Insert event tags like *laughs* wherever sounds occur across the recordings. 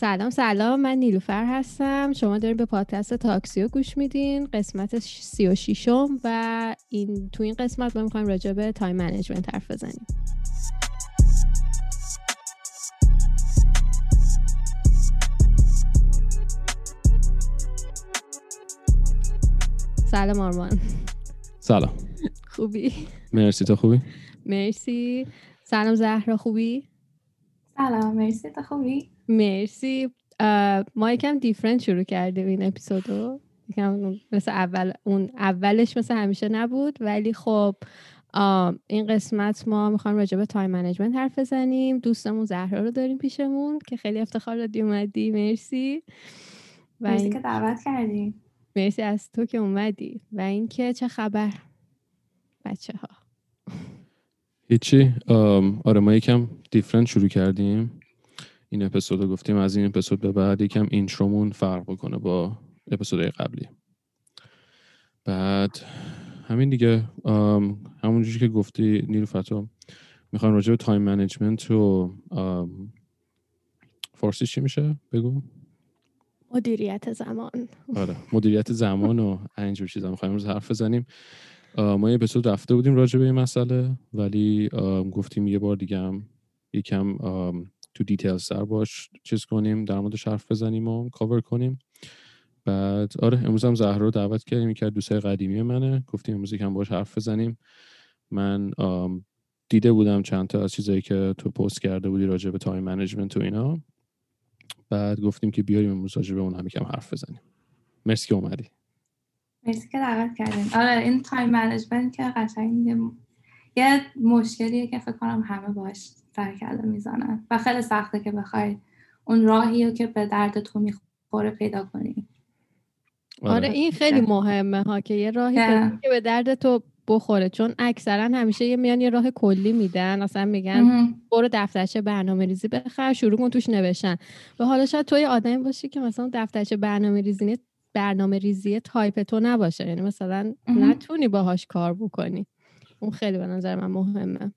سلام سلام. من نیلوفر هستم. شما دارین به پادکست تاکسیو گوش میدین. قسمت سی و شیشم و این تو این قسمت ما می‌خوایم راجع به time management حرف بزنیم. سلام آرمان. سلام. خوبی؟ مرسی. تو خوبی؟ مرسی. سلام زهرا. خوبی؟ سلام. مرسی. تو خوبی؟ مرسی. ما یکم different شروع کردیم این اپیزودو یکم مثل اول اون اولش مثل همیشه نبود ولی خب این قسمت ما می‌خوایم راجع به time management حرف بزنیم. دوستمون زهرا رو داریم پیشمون که خیلی افتخار دادی اومدی. مرسی. و مرسی که دعوت کردی. مرسی از تو که اومدی. و اینکه چه خبر؟ بچه ها هیچی آره ما یکم different شروع کردیم. این اپیزود گفتیم از این اپیزود به بعد یکم intro مون فرق بکنه با اپیزودهای قبلی. بعد همین دیگه همونجوری که گفتی نیلوفر تو می‌خوایم راجع به time management و فارسی چی میشه؟ بگو. مدیریت زمان. آره مدیریت زمان و اینجور چیزا. می‌خوایم روش حرف بزنیم. ما یه اپیزود رفته بودیم راجع به این مسئله ولی گفتیم یه بار دیگه هم یکم تو detail تر باش چیز کنیم در موردش حرف بزنیم و کاور کنیم. بعد آره امروز هم زهرا رو دعوت کردیم که دوستای قدیمی منه. گفتیم امروز یکم باش حرف بزنیم. من دیده بودم چند تا از چیزایی که تو پست کرده بودی راجع به time management و اینا. بعد گفتیم که بیاریم امروز راجع به اون هم یکم حرف بزنیم. مرسی که اومدی. مرسی که دعوت کردین. آره این time management که قشنگ یه مشکلیه که فکر کنم همه باش سر و کله می‌زنن و خیلی سخته که بخوای اون راهی رو که به درد تو می‌خوره پیدا کنی. آره, آره، این خیلی مهمه ها که یه راهی که به درد تو بخوره. چون اکثرا همیشه یه میان یه راه کلی میدن. اصلا میگن برو دفترچه برنامه ریزی بخر شروع کن توش نوشتن. و حالا شاید توی آدم باشی که مثلا دفترچه برنامه ریزی برنامه ریزی تایپ تو نباشه. یعنی مثلا نتونی باهاش کار بکنی. اون خیلی به نظر من مهمه.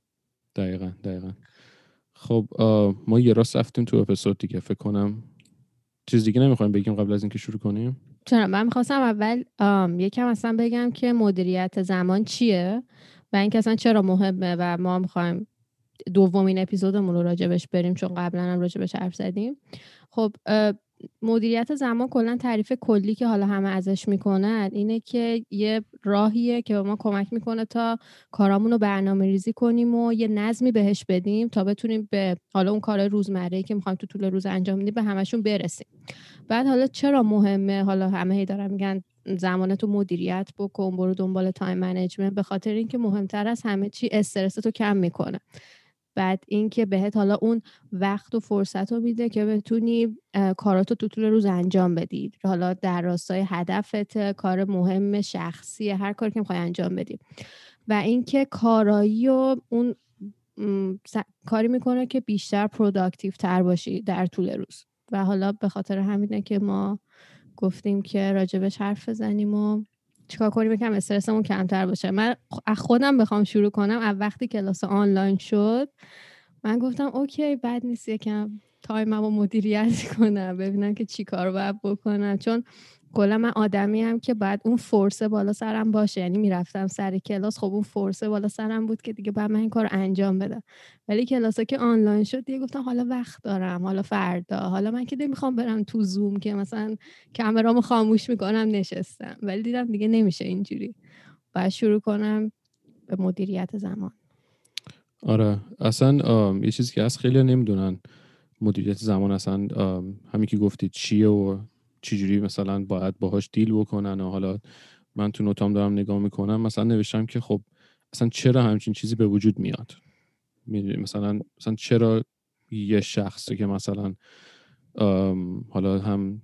دقیقا دقیقا. خب ما یه راست رفتیم تو اپیزود دیگه. فکر کنم چیز دیگه نمی‌خوایم بگیم قبل از اینکه شروع کنیم. چرا؟ من می‌خواستم اول یکم اصلا بگم که مدیریت زمان چیه و اینکه اصلا چرا مهمه و ما می‌خوایم دومین اپیزودمون رو راجبش بریم چون قبلا هم راجبش حرف زدیم. خب مدیریت زمان کلا تعریف کلی که حالا همه ازش می‌کنن اینه که یه راهیه که به ما کمک می‌کنه تا کارامون رو برنامه ریزی کنیم و یه نظمی بهش بدیم تا بتونیم به حالا اون کار روزمره که می‌خوایم تو طول روز انجام بدیم به همشون برسیم. بعد حالا چرا مهمه؟ حالا همه هی دارن میگن زمانتو مدیریت بکن برو دنبال time management. به خاطر اینکه مهمتر از همه چی استرس کم می‌کنه. بعد اینکه بهت حالا اون وقت و فرصت رو میده که بتونی کاراتو تو طول روز انجام بدی. حالا در راستای هدفت کار مهم شخصی هر کاری که می‌خوای انجام بدی. و اینکه کارایی و اون کاری می‌کنه که بیشتر productive تر باشی در طول روز. و حالا به خاطر همینه که ما گفتیم که راجبش حرف بزنیم و چیکار کنیم؟ یکم استرسمون کمتر باشه. من از خودم بخوام شروع کنم. از وقتی کلاس آنلاین شد من گفتم okay بد نیست یکم. تایممو مدیریت کنم ببینم که چی کار باید بکنم. چون کلا من آدمی هم که بعد اون فورسه بالا سرم باشه. یعنی می‌رفتم سر کلاس خب اون فورسه بالا سرم بود که دیگه بعد من این کار انجام بدم. ولی کلاس که آنلاین شد دیگه گفتم حالا وقت دارم حالا فردا. حالا من که می‌خوام برم تو زوم که مثلا کامرامو خاموش می‌کنم نشستم. ولی دیدم دیگه نمیشه اینجوری. باید شروع کنم به مدیریت زمان. آره. اصلا یه چیزی که از خیلی نمی‌دونن. مدیریت زمان اصلا همین که گفتی چیه و چجوری مثلا باید باهاش دیل بکنن و حالا من تو نوتام دارم نگاه می‌کنم مثلا نوشتم که خب اصلا چرا همچین چیزی به وجود میاد؟ مثلا مثلا چرا یه شخصی که مثلا حالا هم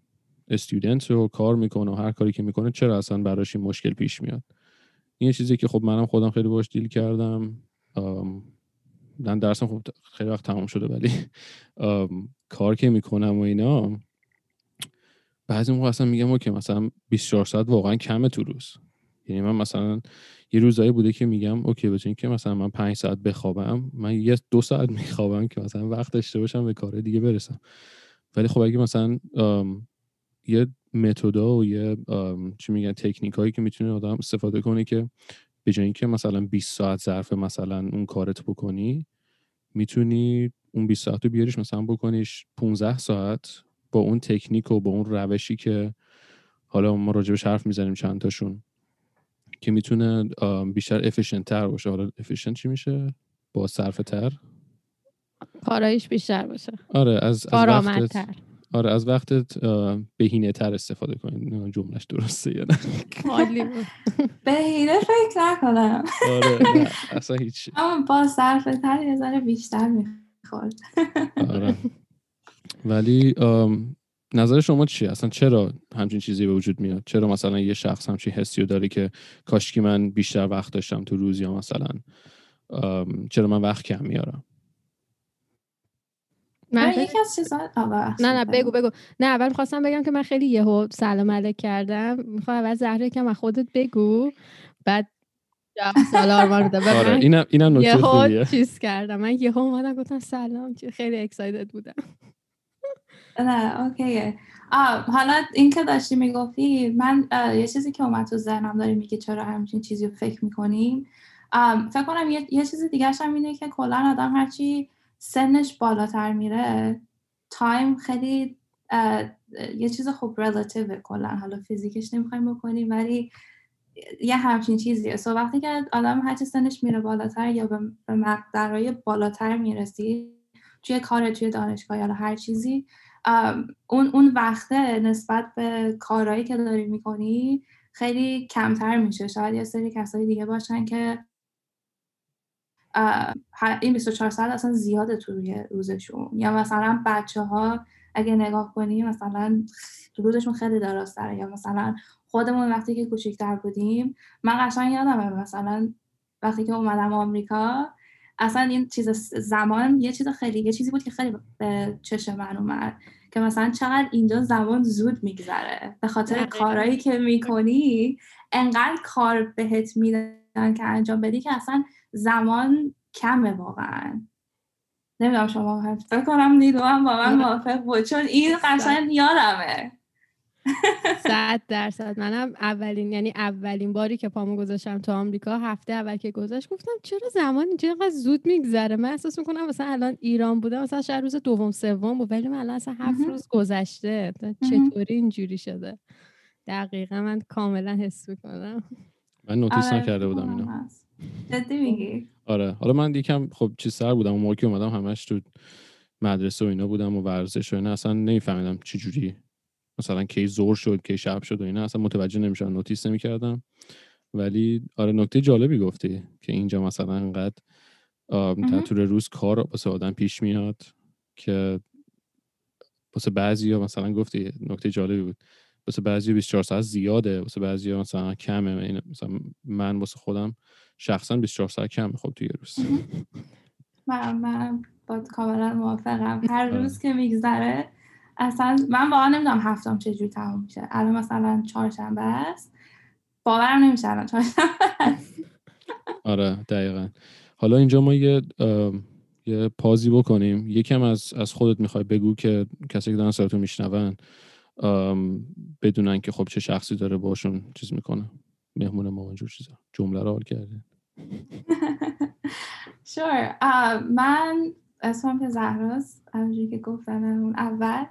استودنت رو کار می‌کنه و هر کاری که می‌کنه چرا اصلا براش این مشکل پیش میاد؟ این چیزی که خب منم خودم خیلی باش دیل کردم من درسم خب خیلی وقت تمام شده ولی کار که می‌کنم و اینا بعضی موقع اصلا میگم که مثلا 24 ساعت واقعا کمه تو روز. یعنی من مثلا یه روزایی بوده که میگم اوکی بچین که مثلا من 5 ساعت بخوابم من یه دو ساعت میخوابم که مثلا وقت داشته باشم به کار دیگه برسم. ولی خب اگه مثلا یه method ا و یه چی میگن تکنیک هایی که می‌تونه آدم استفاده کنه که به جای اینکه مثلا 20 ساعت صرف مثلا اون کارت بکنی می‌تونی اون 20 ساعت رو بیاریش مثلا بکنیش 15 ساعت با اون تکنیک و با اون روشی که حالا ما راجبش حرف می‌زنیم چند تاشون که می‌تونه بیشتر efficient تر باشه. حالا efficient چی میشه؟ با صرف تر کارایش بیشتر باشه. آره از, از وقتت آره از وقتت بهینه تر استفاده کنید جملش درسته یا نه؟ *laughs* بهینه فکر نکنم. آره *laughs* اصلا هیچ. اما با صرف تر یه بیشتر می‌خورد. *laughs* آره. ولی نظر شما چیه؟ اصلا چرا همچین چیزی به وجود میاد؟ چرا مثلا یه شخص همچین حسی رو داره که کاشکی من بیشتر وقت داشتم تو روز یا مثلا؟ چرا من وقت کم میارم؟ من یکی از چیزا نه نه بگو بگو. نه اول خواستم بگم که من خیلی یهو سلام علیک کردم. می‌خوام اول زهره کم از خودت بگو. بعد سال رو آره اینم اینم نکته خوبیه. چیز کردم. من یهو اومدم گفتم سلام خیلی اکسایتد بودم. نه اوکیه حالا این که داشتی می‌گفتی من یه چیزی که اومد تو ذهنم داری میگه چرا همچین چیزی رو فکر می‌کنیم. فکر کنم یه, یه چیز دیگه هم اینه که کلا آدم هرچی سنش بالاتر میره تایم خیلی یه چیز خوب ریلاتیوه کلا. حالا فیزیکش نمی‌خوایم بکنیم ولی یه همچین چیزیه. سو وقتی که آدم هرچی سنش میره بالاتر یا به مقدرهای بالاتر می‌رسی توی کار توی دانشگاه یا هر چیزی اون اون وقته نسبت به کارهایی که داری می‌کنی خیلی کمتر میشه. شاید یه سری کسایی دیگه باشن که این 24 ساعت اصلا زیاده تو روی روزشون. یا مثلا بچه ها اگه نگاه کنیم مثلا روزشون خیلی درازتره. یا مثلا خودمون وقتی که کوچیکتر بودیم من قشنگ یادمه مثلا وقتی که اومدم آمریکا اصلا این چیز زمان یه چیز خیلی یه چیزی بود که خیلی به چشم من اومد که مثلا چقدر اینجا زمان زود میگذره. به خاطر کارهایی که می‌کنی انقدر کار بهت میدن که انجام بدی که اصلا زمان کمه واقعا. نمی‌دونم شما فکر کنم نیدو هم با من موافق بود چون این قشنگ یادمه صد درصد. منم اولین یعنی اولین باری که پامو گذاشتم تو آمریکا هفته اول که گذاشت گفتم چرا زمان اینجا اینقدر زود میگذره؟ من احساس می‌کنم مثلا الان ایران بودم مثلا شهر روز دوم سوم بود ولی من الان اصلا هفت روز گذشته. چطوری اینجوری شده؟ دقیقا من کاملا حس می‌کنم. من نوتیس آره، نکرده بودم اینو. جدی میگی؟ آره. حالا من یکم خب چیز سر بودم اون موقع که اومدم همش تو مدرسه و اینا بودم و ورزش و اینا اصلا نمیفهمیدم چه جوری مثلا کی زور شد کی شب شد و اینا اصلا متوجه نمیشن نوتیس نمی‌کردم. ولی آره نکته جالبی گفتی که اینجا مثلا انقدر در طول روز کار واسه آدم پیش میاد که واسه بعضی ها مثلا گفتی نکته جالبی بود. واسه بعضی 24 ساعت زیاده واسه بعضی مثلا کمه. مثلا من واسه خودم شخصا 24 ساعت کمه خب توی روز. *laughs* من من با کاملا موافقم. هر آره. روز که میگذره اصلا من واقعا نمی‌دونم هفتم چجوری تموم میشه. الان مثلا چهارشنبه است. باورم نمیشه الان چهارشنبه *laughs* آره دقیقا. حالا اینجا ما یه یه پازی بکنیم. یکم از از خودت می‌خوای بگو که کسی که دارن سرتو میشنون. بدونن که خب چه شخصی داره باشون چیز می‌کنه. مهمون ما اینجور چیزا. جمله رو حال کرده uh, *laughs* من اسمم که زهراست همونجوری که گفتم اون اول.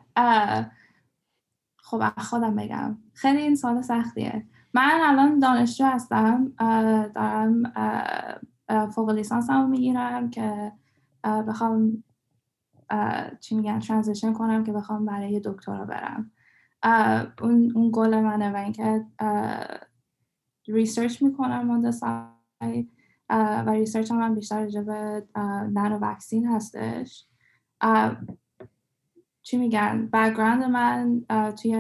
خب خودم بگم. خیلی این سال سختیه. من الان دانشجو هستم. دارم فوق لیسانس هم می‌گیرم که بخوام چی میگن ترانزیشن کنم که بخوام برای دکترا برم. اون, اون گل منه و اینکه research می‌کنم اون و research هم, بیشتر راجع به nano vaccine هستش. چی میگن؟ background من توی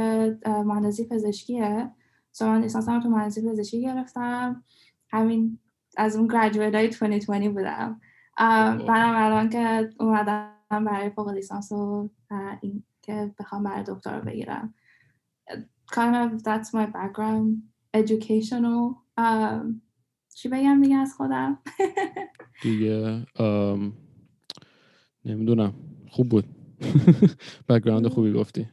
مهندسی پزشکیه. so من لیسانس هم تو مهندسی پزشکی گرفتم. همین از اون graduate های 2020 بودم. منم الان که اومدم برای فوق لیسانس و این که بخوام برای دکترا بگیرم. Kind of that's my background educational. Um, چی بگم *laughs* دیگه از خودم دیگه نمی‌دونم. خوب بود. *laughs* background خوبی گفتی.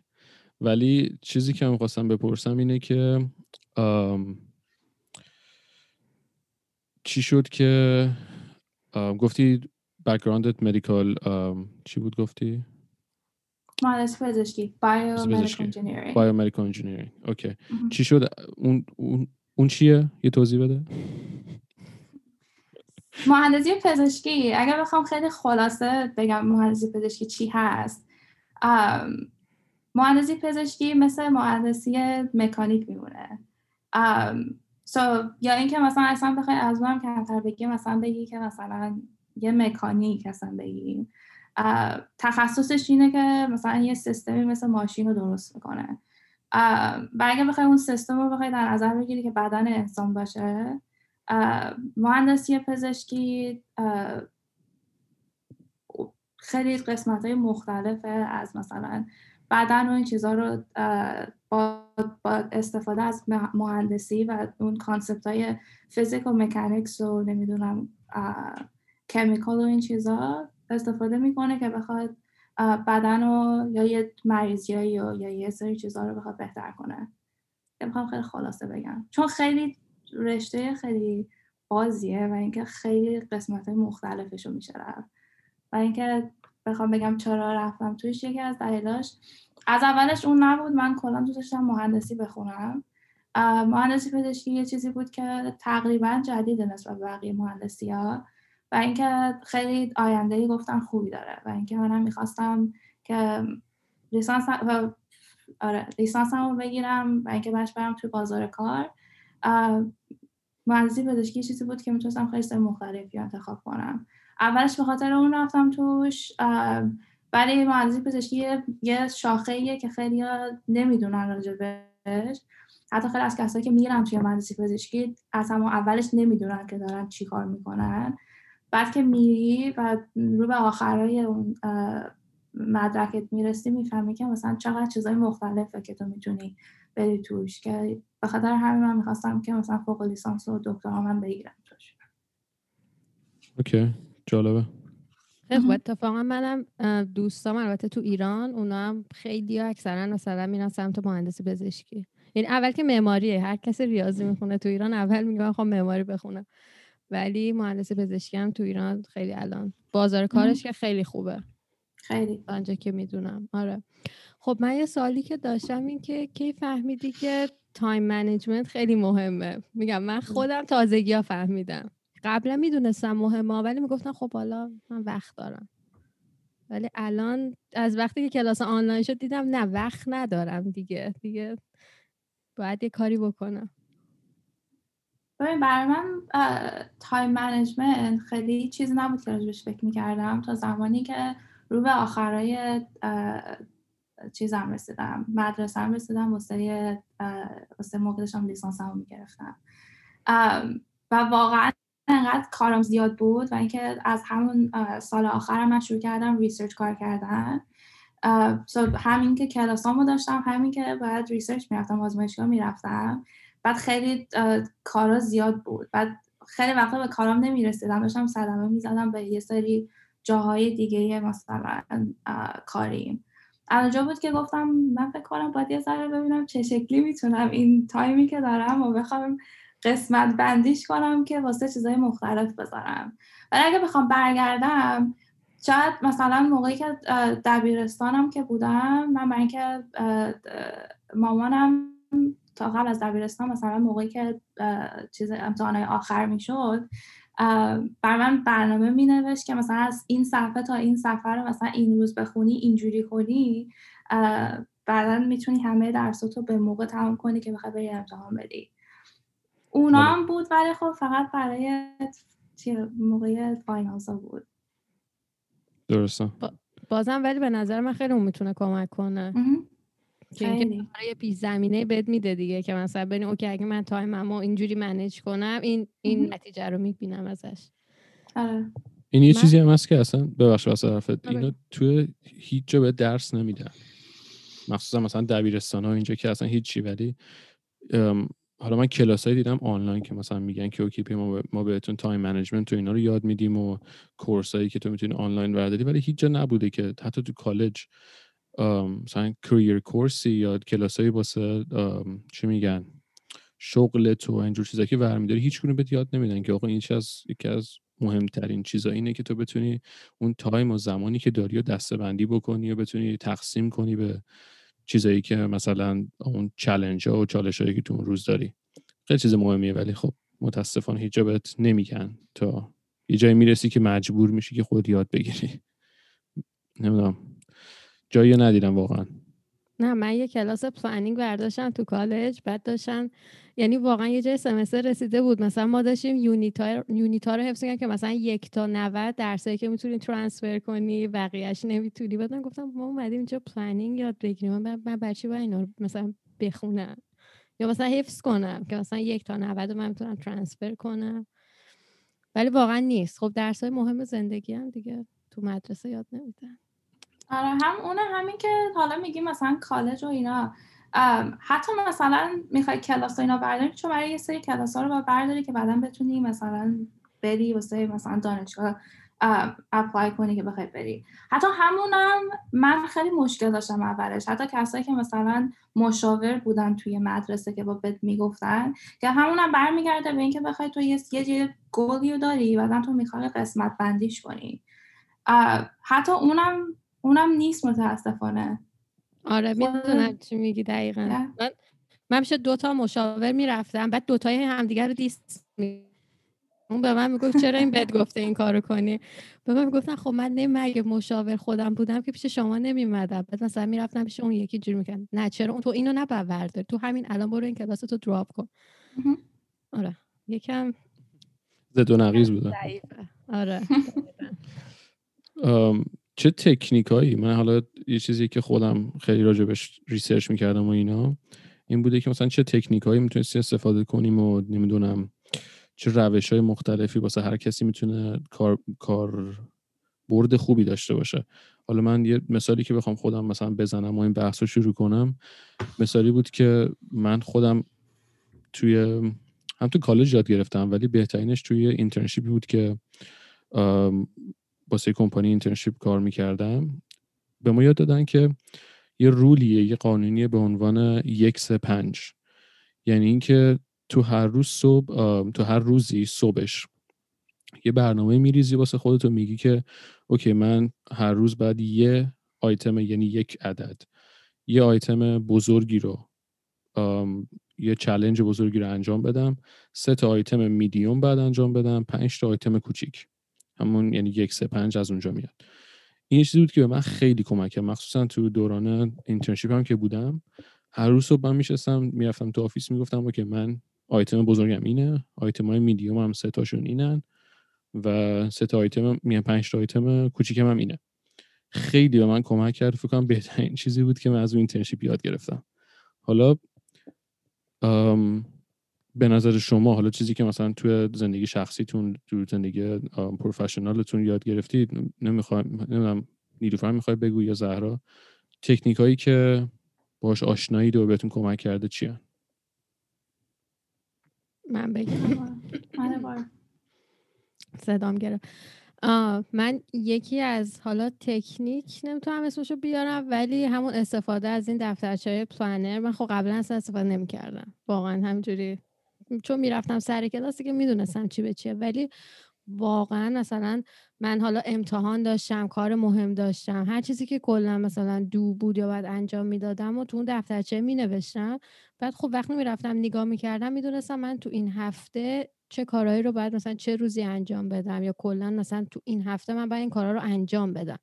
ولی چیزی که من خواستم بپرسم اینه که چی شد که گفتی background ت medical چی بود گفتی؟ مهندسی پزشکی biomedical engineering okay چی شد اون اون اون چیه؟ یه توضیح بده. مهندسی پزشکی. اگر بخوام خیلی خلاصه بگم مهندسی پزشکی چی هست مهندسی پزشکی مثل مهندسی مکانیک میمونه. so, یا اینکه مثلا اصلا بخوای از اونم کمتر بگی مثلا بگی که مثلا یه مکانیک اصلا بگیم. تخصصش اینه که مثلا یه سیستمی مثل ماشین رو درست می‌کنه و اگه بخوای اون سیستم رو بخوای در نظر بگیری که بدن انسان باشه مهندسی پزشکی خیلی قسمت های مختلفه از مثلا بدن و این چیزها رو با, استفاده از مهندسی و اون کانسپت های فیزیک و مکانیکس و نمی‌دونم کمیکال و این چیزها استفاده می‌کنه که بخواد بدن و یا یه مریضیایی یا یه سری چیزها رو بخواد بهتر کنه. می‌خوام خیلی خلاصه بگم. چون خیلی رشته خیلی بازیه و اینکه خیلی قسمت مختلفش رو میشه رفت. و اینکه بخوام بگم چرا رفتم تویش یکی از دلیلاش از اولش اون نبود. من کلا دوست داشتم مهندسی بخونم. مهندسی پزشکی یه چیزی بود که تقریبا جدیده نسبت به بقیه مهندسی ها و اینکه خیلی آینده گفتن خوبی داره و اینکه منم می‌خواستم که لیسانس و آره رو بگیرم و اینکه باش برم توی بازار کار. مهندسی پزشکی چیزی بود که می‌تونستم خیلی سر مختلفی انتخاب کنم. اولش به خاطر اون رفتم توش ولی مهندسی پزشکی یه شاخه که خیلی نمی‌دونن راجبش. حتی خیلی از کسایی که میرن توی مهندسی پزشکی از اولش نمی‌دونن که دارن چی کار می‌کنن. بعد که میری و رو به آخرای اون مدرکت می‌رسی می‌فهمی که مثلا چقدر چیزای مختلفه که تو می‌تونی بری توش که به خاطر همین من می‌خواستم که مثلا فوق لیسانس و دکترا من بگیرم توش. اوکی. جالبه. خب اتفاقا منم دوستام البته تو ایران اونا هم خیلی اکثرا مثلا میرن سمت مهندسی پزشکی. یعنی اول که معماریه هر کسی ریاضی می‌خونه تو ایران اول میگه خب معماری بخونم. ولی مهندسی پزشکی هم تو ایران خیلی الان بازار کارش که خیلی خوبه. خیلی. آنجا که می‌دونم. آره. خب من یه سوالی که داشتم این که کی فهمیدی که time management خیلی مهمه؟ میگم من خودم تازگی ها فهمیدم. قبلا می‌دونستم مهمه ولی می‌گفتم خب حالا من وقت دارم. ولی الان از وقتی که کلاس آنلاین شد دیدم نه وقت ندارم دیگه. دیگه باید یه کاری بکنم. ببین برای من time management خیلی چیزی نبود که راجبش فکر می‌کردم. تا زمانی که رو به آخرای چیزم رسیدم مدرسه هم رسیدم واسه موقع داشتم لیسانس هم می‌گرفتم و واقعا انقدر کارم زیاد بود و اینکه از همون سال آخرم من شروع کردم research کار کردن. همین که کلاسامو داشتم همین که باید research می‌رفتم آزمایشگاه می‌رفتم. بعد خیلی کارا زیاد بود. بعد خیلی وقتا به کارام نمی‌رسیدم. داشتم صدمه می‌زدم به یه سری جاهای دیگه مثلا کاریم. اونجا بود که گفتم من فکر کنم باید یه ذره ببینم چه شکلی می‌تونم این تایمی که دارم و بخوام قسمت بندیش کنم که واسه چیزای مختلف بذارم. ولی اگه بخوام برگردم شاید مثلا موقعی که دبیرستانم که بودم من برای اینکه مامانم تا قبل از دبیرستان مثلا موقعی که چیز امتحانهای آخر می‌شد بر من برنامه می نوشت که مثلا از این صفحه تا این صفحه رو مثلا این روز بخونی اینجوری کنی بعدا می‌تونی همه درساتو به موقع تمام کنی که بخوای بری امتحان بدی. اونا بله. هم بود ولی خب فقط برای موقع finals ا بود. درسته. بازم ولی به نظر من خیلی اون می‌تونه کمک کنه. که اینکه یه پیش زمینه بد میده دیگه که مثلا ببین okay اگه من time مو اینجوری manage کنم این این نتیجه رو می‌بینم ازش. آره. این یه چیزی هم هست که اصلا ببخش واسه حرفت اینو توی هیچ جا به درس نمیدن. مخصوصا مثلا دبیرستان ها اینجا که اصلا هیچی ولی حالا من کلاسایی دیدم آنلاین که مثلا میگن که okay ما, ما بهتون time management و اینا رو یاد میدیم و course ایی که تو می‌تونی آنلاین برداری ولی هیچ جا نبوده که حتی تو کالج مثلا career course ی یا کلاسایی واسه چی میگن؟ شغلت و اینجور چیزا که برمیداری هیچ کدوم بهت یاد نمیدن که آقا این از یکی از مهمترین چیزا اینه که تو بتونی اون time و زمانی که داری و دسته بندی بکنی و بتونی تقسیم کنی به چیزایی که مثلا اون challenge ها و چالش هایی که تو اون روز داری. خیلی چیز مهمیه ولی خب متاسفانه هیچ بهت نمیگن تا یه جایی می‌رسی که مجبور میشی که خود یاد بگیری. نمی‌دونم. جایی ندیدم واقعا. نه من یه کلاس planning برداشتم تو کالج بعد داشتم یعنی واقعا یه جای semester رسیده بود. مثلا ما داشتیم unit ا unit ا رو حفظ که مثلا یک تا 90 درسایی که می‌تونی transfer کنی بقیه‌اش نمی‌تونی. بعد گفتم ما اومدیم اینجا planning یاد بگیریم. من من بچه با اینا مثلا بخونم. یا مثلا حفظ کنم که مثلا یک تا 90 من می‌تونم ترانسفر کنم. ولی واقعا نیست. خب درسای مهم زندگی هم دیگه تو مدرسه یاد نمیدن. آره هم اونه همین که حالا میگیم مثلا کالج و اینا. حتی مثلا می‌خوای کلاس اینا برداری چون برای یه سری کلاس ها رو باید برداری که بعدا بتونی مثلا بری واسه مثلا دانشگاه اپلای کنی که بخوای بری. حتی همونم من خیلی مشکل داشتم اولش. حتی کسایی که مثلا مشاور بودن توی مدرسه که با بهت می‌گفتن که همونم برمیگرده به اینکه بخوای تو یه یه گولی داری بعدا تو می‌خوای قسمت بندیش کنی حتی اونم اونم نیست متاسفانه. آره خب. می‌دونم چی میگی دقیقا. من من میشه دوتا مشاور می‌رفتم بعد دوتای همدیگر رو دیست اون به من می‌گفت چرا این بد گفته این کارو کنی؟ به من می‌گفتن خب من نمی مشاور خودم بودم که پیش شما نمیمدم بعد مثلا می‌رفتم پیش اون یکی جور میکن نه چرا؟ اون تو اینو نباید تو همین الان برو این کلاس تو دراپ کن. آره یکم زد و نقیز بودم آره. *laughs* چه تکنیکایی؟ من حالا یه چیزی که خودم خیلی راجبش ریسرچ می‌کردم و اینا این بوده که مثلا چه تکنیکایی می‌تونستی استفاده کنیم و نمی‌دونم چه روش های مختلفی واسه هر کسی می‌تونه کار, کار برد خوبی داشته باشه. حالا من یه مثالی که بخوام خودم مثلا بزنم و این بحث رو شروع کنم مثالی بود که من خودم توی هم تو کالج یاد گرفتم ولی بهترینش توی internship ی بود که واسه کمپانی internship کار می‌کردم. به ما یاد دادن که یه rule یه یه قانونیه به عنوان یک سه پنج. یعنی اینکه تو هر روز صبح تو هر روزی صبحش یه برنامه میریزی واسه خودتو میگی که okay من هر روز بعد یه آیتم یعنی یک عدد یه آیتم بزرگی رو یه challenge بزرگی رو انجام بدم سه تا آیتم میدیوم بعد انجام بدم پنج تا آیتم کوچیک. همون یعنی یک سه پنج از اونجا میاد. این چیزی بود که به من خیلی کمک کرد. مخصوصا تو دوران internship هم که بودم هر روز صبح من میشستم می‌رفتم تو office می‌گفتم که من آیتم بزرگم اینه آیتم های میدیوم هم سه تاشون اینن و سه تا آیتم میان پنج تا آیتم کوچیکم هم اینه. خیلی به من کمک کرد. فکر کنم بهترین چیزی بود که من از اون internship یاد گرفتم. حالا به نظر شما حالا چیزی که مثلا توی زندگی شخصیتون تو زندگی professional تون یاد گرفتید نمی‌خوام نمی‌دونم نیلوفر می‌خوای بگو یا زهرا تکنیک هایی که باش آشنایی و بهتون کمک کرده چیه؟ من بگم. صدام گرفت. من یکی از حالا تکنیک نمی‌تونم اسمشو بیارم ولی همون استفاده از این دفترچه های پلانر من خب قبلا اصلا استفاده نمی‌کردم. واقعا همینجوری چون می‌رفتم سر کلاسی که می‌دونستم چی به چیه. ولی واقعا مثلا من حالا امتحان داشتم کار مهم داشتم هر چیزی که کلا مثلا دو بود یا باید انجام می‌دادم و تو اون دفترچه می نوشتم بعد خب وقتی می‌رفتم نگاه می‌کردم می‌دونستم من تو این هفته چه کارهایی رو باید مثلا چه روزی انجام بدم یا کلا مثلا تو این هفته من باید این کارها رو انجام بدم.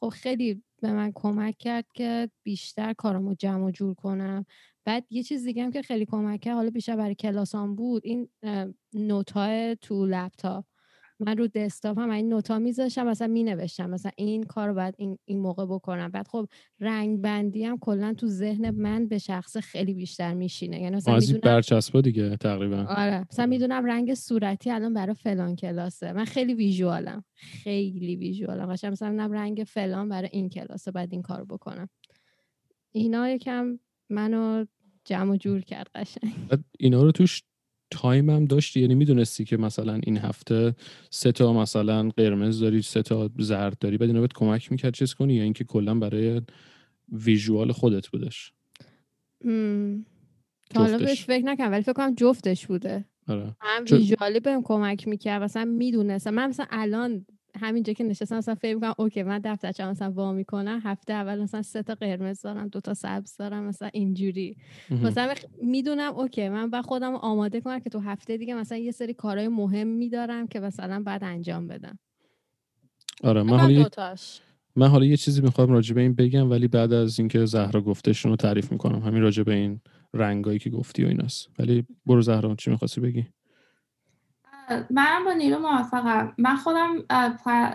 خب خیلی به من کمک کرد که بیشتر کارامو جمع و جور کنم. بعد یه چیز دیگه هم که خیلی کمک کرد حالا بیشتر برای کلاسام بود این نوت تو لپتاپ. من رو دسکتاپ هم این نوتا میذاشتم مثلا مینوشتم مثلا این کار رو باید این, این موقع بکنم. بعد خب رنگ بندی هم کلا تو ذهن من به شخص خیلی بیشتر میشینه. یعنی مثلا می‌دونم برچسبا دیگه تقریبا. آره. مثلا می‌دونم رنگ صورتی الان برای فلان کلاسه. من خیلی ویژوالم. خیلی ویژوالم. قشنگ مثلا رنگ فلان برای این کلاسه بعد این کار بکنم. اینا یکم منو جمع و جور کرد قشنگ. اینا رو توش time هم داشتی؟ یعنی می‌دونستی که مثلا این هفته سه تا مثلا قرمز داری سه تا زرد داری بعد اینا بهت کمک می‌کرد چیز کنی؟ یا اینکه کلا برای visual خودت بودش؟ حالا بهش فکر نکنم ولی فکر کنم جفتش بوده. آره. هم visual ی بهم کمک می‌کرد مثلا می‌دونستم. من مثلا الان همینجا که نشستم مثلا فکر می‌کنم okay من دفترچه مثلا وا می‌کنم هفته اول مثلا سه تا قرمز دارم دو تا سبز دارم مثلا اینجوری. مثلا می‌دونم اوکی من با خودم آماده کنم که تو هفته دیگه مثلا یه سری کارهای مهم میدارم که مثلا بعد انجام بدم. آره من حالا من حالا یه چیزی می‌خوام راجع به این بگم ولی بعد از اینکه زهرا گفتشون رو تعریف می‌کنم. همین راجع به این رنگایی که گفتی و ایناست. ولی برو زهرا چی می‌خواستی بگی؟ من با نیرو موافقم. من خودم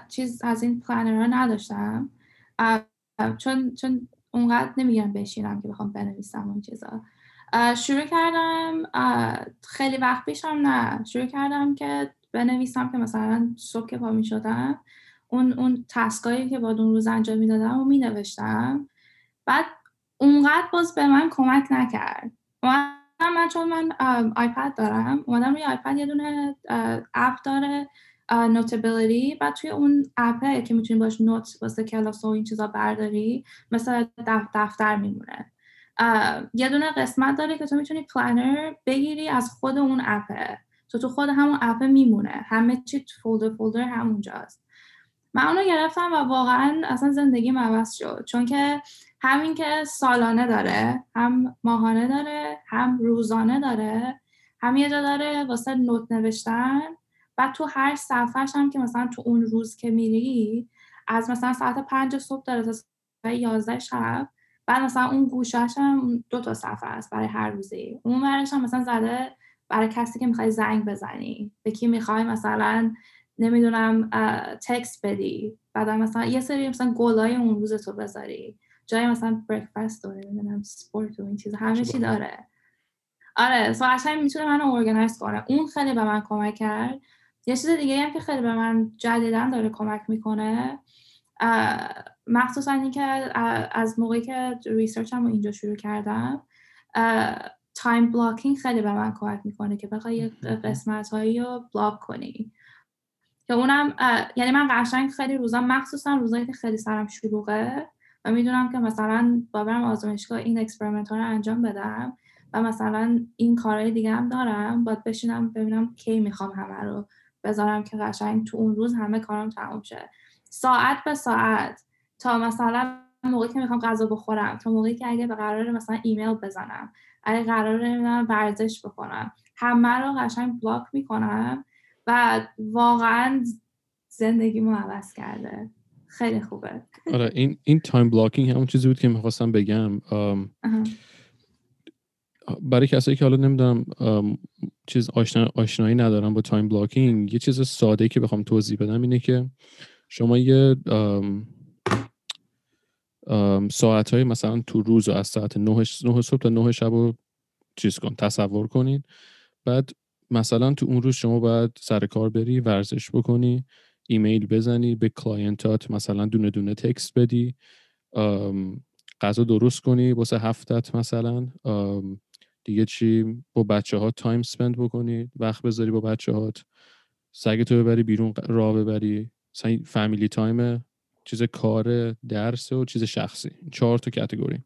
چیز از این پلانر نداشتم. چون چون اونقدر نمیگم بشینم که بخوام بنویسم اون چیزا. شروع کردم خیلی وقت پیشم نه. شروع کردم که بنویسم که مثلا صبح که پا می شدم اون اون تسکایی که با اون روز انجام می‌دادم و می نوشتم بعد اونقدر باز به من کمک نکرد. من چون من آیپد دارم. اومدم روی آیپد یه دونه اپ داره نوتبیلیتی بعد توی اون اپه که می‌تونی باش نوت واسه کلاس و این چیزا برداری مثل دفتر میمونه. یه دونه قسمت داره که تو می‌تونی پلانر بگیری از خود اون اپه تو تو خود همون اپه میمونه. همه چی فولدر فولدر همونجاست. من اونو گرفتم و واقعا اصلا زندگی عوض شد. چون که همین که سالانه داره هم ماهانه داره هم روزانه داره هم یه جا داره واسه نوت نوشتن. و تو هر صفحهش هم که مثلا تو اون روز که میری از مثلا ساعت پنج صبح داره تا ساعت یازده شب بعد مثلا اون گوشش هم دو تا صفحه است برای هر روزی. اون ورش هم مثلا زده برای کسی که می‌خوای زنگ بزنی. به کی می‌خوای مثلا نمی‌دونم تکست بدی. بعد مثلا یه سری مثلا گلای اون روز تو بذاری. جای مثلا بریکفاست داره نمی‌دونم سپورت و این چیز همه چی داره. آره سو قشنگ می‌تونه منو ارگنایز کنه. اون خیلی به من کمک کرد. یه چیز دیگه هم که خیلی به من جدیدن داره کمک می‌کنه مخصوصا اینکه از موقعی که research م رو اینجا شروع کردم time blocking خیلی به من کمک می‌کنه که بخوای قسمت هایی رو block کنی. که اونم یعنی من قشنگ خیلی روزا مخصوصا روزایی که خیلی سرم شلوغه می‌دونم که مثلا باید برم آزمایشگاه این experiment ها رو انجام بدم و مثلا این کارهای دیگه هم دارم باید بشینم ببینم کی می‌خوام همه رو بذارم که قشنگ تو اون روز همه کارم تموم شه. ساعت به ساعت. تا مثلا موقعی که می‌خوام غذا بخورم تا موقعی که اگه به قرار مثلا ایمیل بزنم اگه قرار نمی‌دونم ورزش بکنم همه رو قشنگ block می‌کنم و واقعا زندگیمو عوض کرده. خیلی خوبه. آره این این time blocking همون چیزی بود که می‌خواستم بگم. برای کسایی که حالا نمی‌دونم چیز آشنا، آشنایی ندارم با time blocking یه چیز ساده که بخوام توضیح بدم اینه که شما یه ساعت های مثلا تو روز و از ساعت 9 صبح تا 9 شب رو چیز کن تصور کنید. بعد مثلا تو اون روز شما باید سر کار بری ورزش بکنی. ایمیل بزنی به client ات مثلا دونه دونه text بدی غذا درست کنی واسه هفتت مثلا دیگه چی؟ با بچه ها time spend بکنی وقت بذاری با بچه هات سگتو ببری بیرون راه ببری family time چیز کار درس و چیز شخصی چهار تا category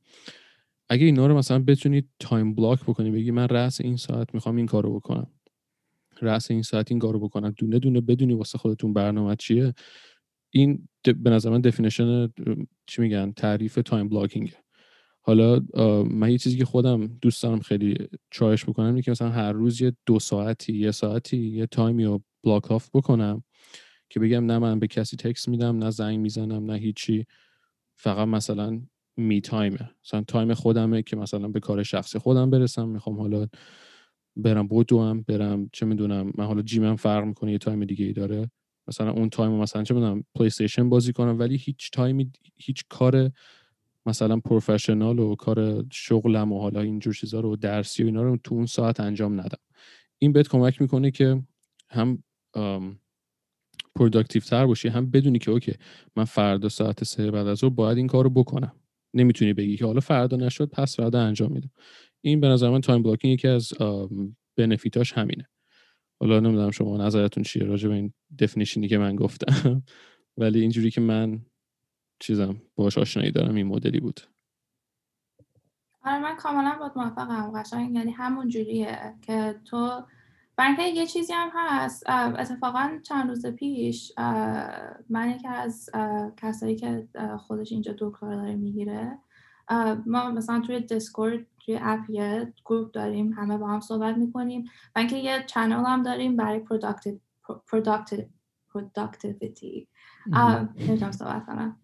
اگه اینا رو مثلا بتونی time block بکنی بگی من رأس این ساعت می‌خوام این کارو بکنم. رأس این ساعت این کارو بکنم دونه دونه بدونی واسه خودتون برنامه چیه. این به نظر من definition چی میگن تعریف time blocking ه حالا من یه چیزی که خودم دوست دارم خیلی چایش بکنم اینه که مثلا هر روز یه دو ساعتی یه ساعتی یه time ی رو block off بکنم که بگم نه من به کسی تکس میدم نه زنگ می‌زنم نه هیچی. فقط مثلا me time ه مثلا time خودمه که مثلا به کار شخصی خودم برسم. می‌خوام حالا برم هم برم چه می‌دونم من حالا gym م فرق می‌کنه یه time دیگه ای داره. مثلا اون time مثلا چه می‌دونم پلی استیشن بازی کنم ولی هیچ time ی هیچ کار مثلا professional و کار شغلم و حالا اینجور چیزا رو درسی و اینا رو تو اون ساعت انجام ندم. این بهت کمک می‌کنه که هم productive تر باشی هم بدونی که okay من فردا ساعت سه بعد از باید این کار رو بکنم. نمی‌تونی بگی که حالا فردا نشد پس فردا انجام میدم. این به نظر من time blocking یکی از بنفیتاش همینه. حالا نمی‌دونم شما نظرتون چیه راجع به این دفنیشنی که من گفتم ولی اینجوری که من چیزم باش آشنایی دارم این مدلی بود. آره من کاملا باید موافقم قشنگ. یعنی همون جوریه که تو برای یه چیزی هم هست اتفاقا چند روز پیش من یکی از کسایی که خودش اینجا دکترا داره می‌گیره ما مثلا توی دیسکورد توی app یه group داریم همه با هم صحبت می‌کنیم و اینکه یه channel هم داریم برای productivity. نمی‌تونم صحبت کنم.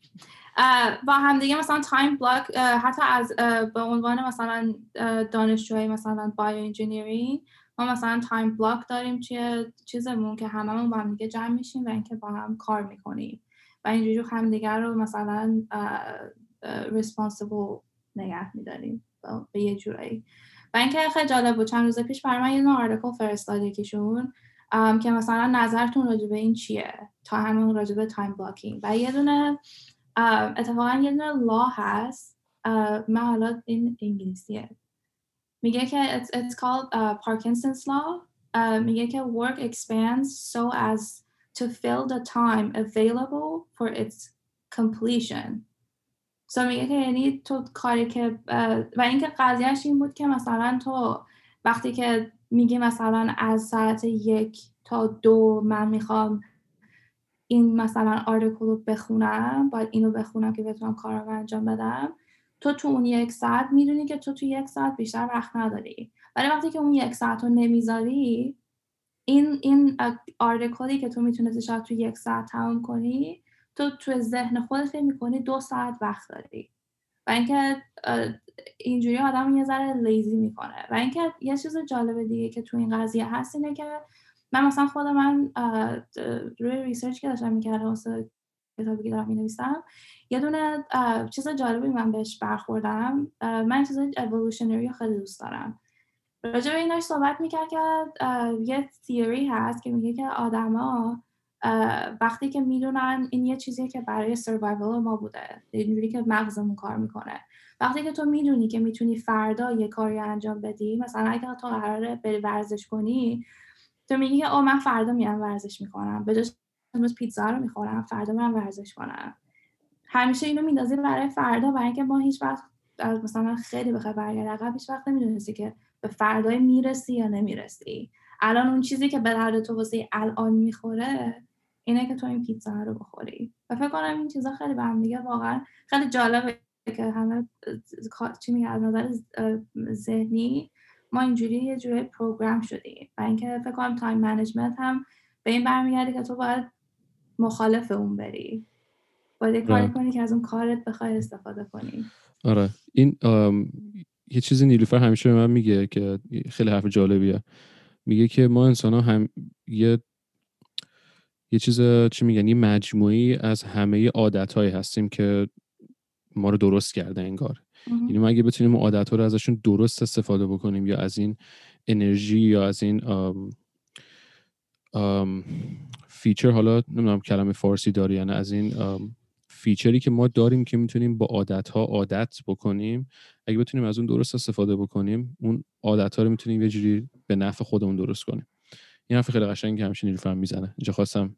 با هم دیگه مثلا time block حتی از به عنوان مثلا دانشجوهای مثلا bioengineering ما مثلا time block داریم توی چیزمون که هممون با هم دیگه جمع میشیم و اینکه با هم کار می‌کنیم. و اینجوری همدیگر رو مثلا responsible نگه میداریم به یه جورایی. و اینکه خیلی جالب بود چند روز پیش برای من یه نوع article فرستاد یکیشون که مثلا نظرتون راجع به این چیه؟ تا همون راجع به time blocking و یه دونه اتفاقا یه دونه law هست. من حالا این انگلیسیه. میگه که it's, it's called uh, Parkinson's law. Uh, میگه که work expands so as to fill the time available for its completion. So میگه که یعنی تو کاری که و اینکه قضیهش این بود که مثلا تو وقتی که میگی مثلا از ساعت یک تا دو من می‌خوام این مثلا آرتیکل رو بخونم باید اینو بخونم که بتونم کارم انجام بدم. تو تو اون یک ساعت می‌دونی که تو تو یک ساعت بیشتر وقت نداری. ولی وقتی که اون یک ساعت رو نمی‌ذاری این این article ی که تو می‌تونستی شاید تو یک ساعت تمام کنی تو تو ذهن خودت فکر می‌کنی دو ساعت وقت داری. و اینکه اینجوری آدم یه ذره lazy می‌کنه. و اینکه یه چیز جالب دیگه که تو این قضیه هست اینه که من مثلا خود من روی research که داشتم می‌کردم واسه کتابی که دارم می‌نویسم. یه دونه چیز جالبی من بهش برخوردم. من چیز evolutionary خیلی دوست دارم. راجع به اینش صحبت می‌کرد که یه تیوری هست که میگه که آدما وقتی که می‌دونن این یه چیزیه که برای سروایوال ما بوده اینجوری که مغزمون کار می‌کنه. وقتی که تو می‌دونی که می‌تونی فردا یه کاری انجام بدی مثلا اگر تو قراره بری ورزش کنی تو میگی که او من فردا میام ورزش می‌کنم. به جاش امروز پیتزا رو می‌خورم فردا من ورزش کنم. همیشه اینو میندازی برای فردا برای اینکه ما هیچ وقت مثلا خیلی بخوای برگرد عقب هیچ وقت نمی‌دونستی که به فردای می‌رسی یا نمی‌رسی. الان اون چیزی که به درد تو واسه الان می‌خوره اینه که تو این پیتزا رو بخوری. و فکر کنم این چیزا خیلی به هم دیگه واقعا خیلی جالبه که همه چی میگه از نظر ذهنی ما اینجوری یه جوری program شدیم. و اینکه فکر کنم time management هم به این برمیگرده که تو باید مخالف اون بری. باید کاری کنی که از اون کارت بخوای استفاده کنی. آره. این یه چیزی نیلوفر همیشه به من میگه که خیلی حرف جالبیه. میگه که ما انسان ها هم یه یه چیز چی میگن؟ یه مجموعی از همه عادت هایی هستیم که ما رو درست کرده انگار. یعنی ما اگه بتونیم عادت ها رو ازشون درست استفاده بکنیم یا از این انرژی یا از این feature حالا نمی‌دونم کلمه فارسی داری یعنی از این feature ی که ما داریم که می‌تونیم با عادت ها عادت بکنیم. اگه بتونیم از اون درست استفاده بکنیم اون عادت ها رو می‌تونیم یه جوری به نفع خودمون درست کنیم. این حرف خیلی قشنگی همچین نیلوفر می‌زنه. اینجا خواستم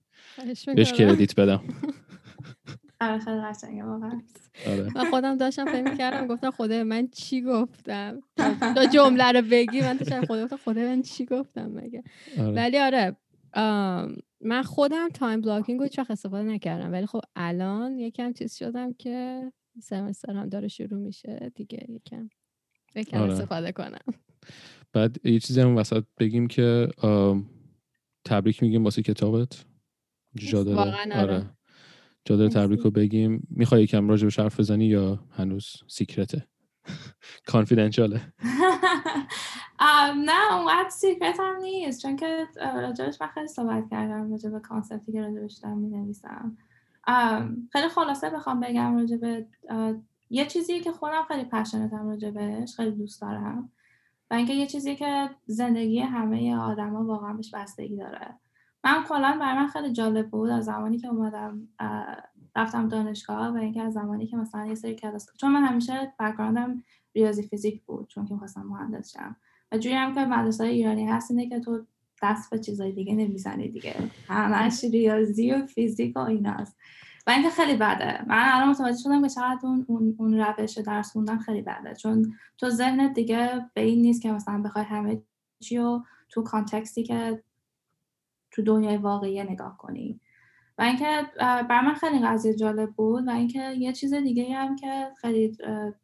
بهش credit بدم. *laughs* آره خیلی قشنگه واقعا. آره. من خودم داشتم فکر کردم گفتم خدا من چی گفتم؟ تا جمله رو بگی من داشتم خدا گفتم خدا من چی گفتم مگه؟ آره. ولی آره من خودم time blocking رو هیچ استفاده نکردم ولی خب الان یکم چیز شدم که semester هم داره شروع میشه دیگه یکم یکم آره. استفاده کنم. بعد یه چیزی هم وسط بگیم که تبریک میگیم واسه کتابت. جا داره. واقعا آره. داره تبریک رو بگیم. می‌خوای یکم راجع به حرف بزنی یا هنوز secret ه confidential ه *laughs* نه اونقدر secret هم نیست. چون که راجبش من خیلی صحبت کردم راجع به concept ی که راجبش دارم می نویسم خیلی خلاصه بخوام بگم راجع به یه چیزی که خودم خیلی passionate م راجبش خیلی دوست دارم. و اینکه یه چیزی که زندگی همه آدما واقعا بهش بستگی داره. من کلا برای من خیلی جالب بود از زمانی که اومدم رفتم دانشگاه و اینکه از زمانی که مثلا یه سری کلاس چون من همیشه بک‌گراندم ریاضی فیزیک بود چون که می‌خواستم مهندس شم. و جوری هم که مدرسه ایرانی هست اینه که تو دست به چیزای دیگه نمی‌زنی دیگه. همش ریاضی و فیزیک و ایناست. و اینکه خیلی بده. من الان متوجه شدم که چقدر اون, اون, اون روش درس خوندن خیلی بده. چون تو ذهنت دیگه به این نیست که مثلا بخوای همه چی رو تو کانتکستی که تو دنیای واقعی نگاه کنی. و اینکه بر من خیلی قضیه جالب بود و اینکه یه چیز دیگه هم که خیلی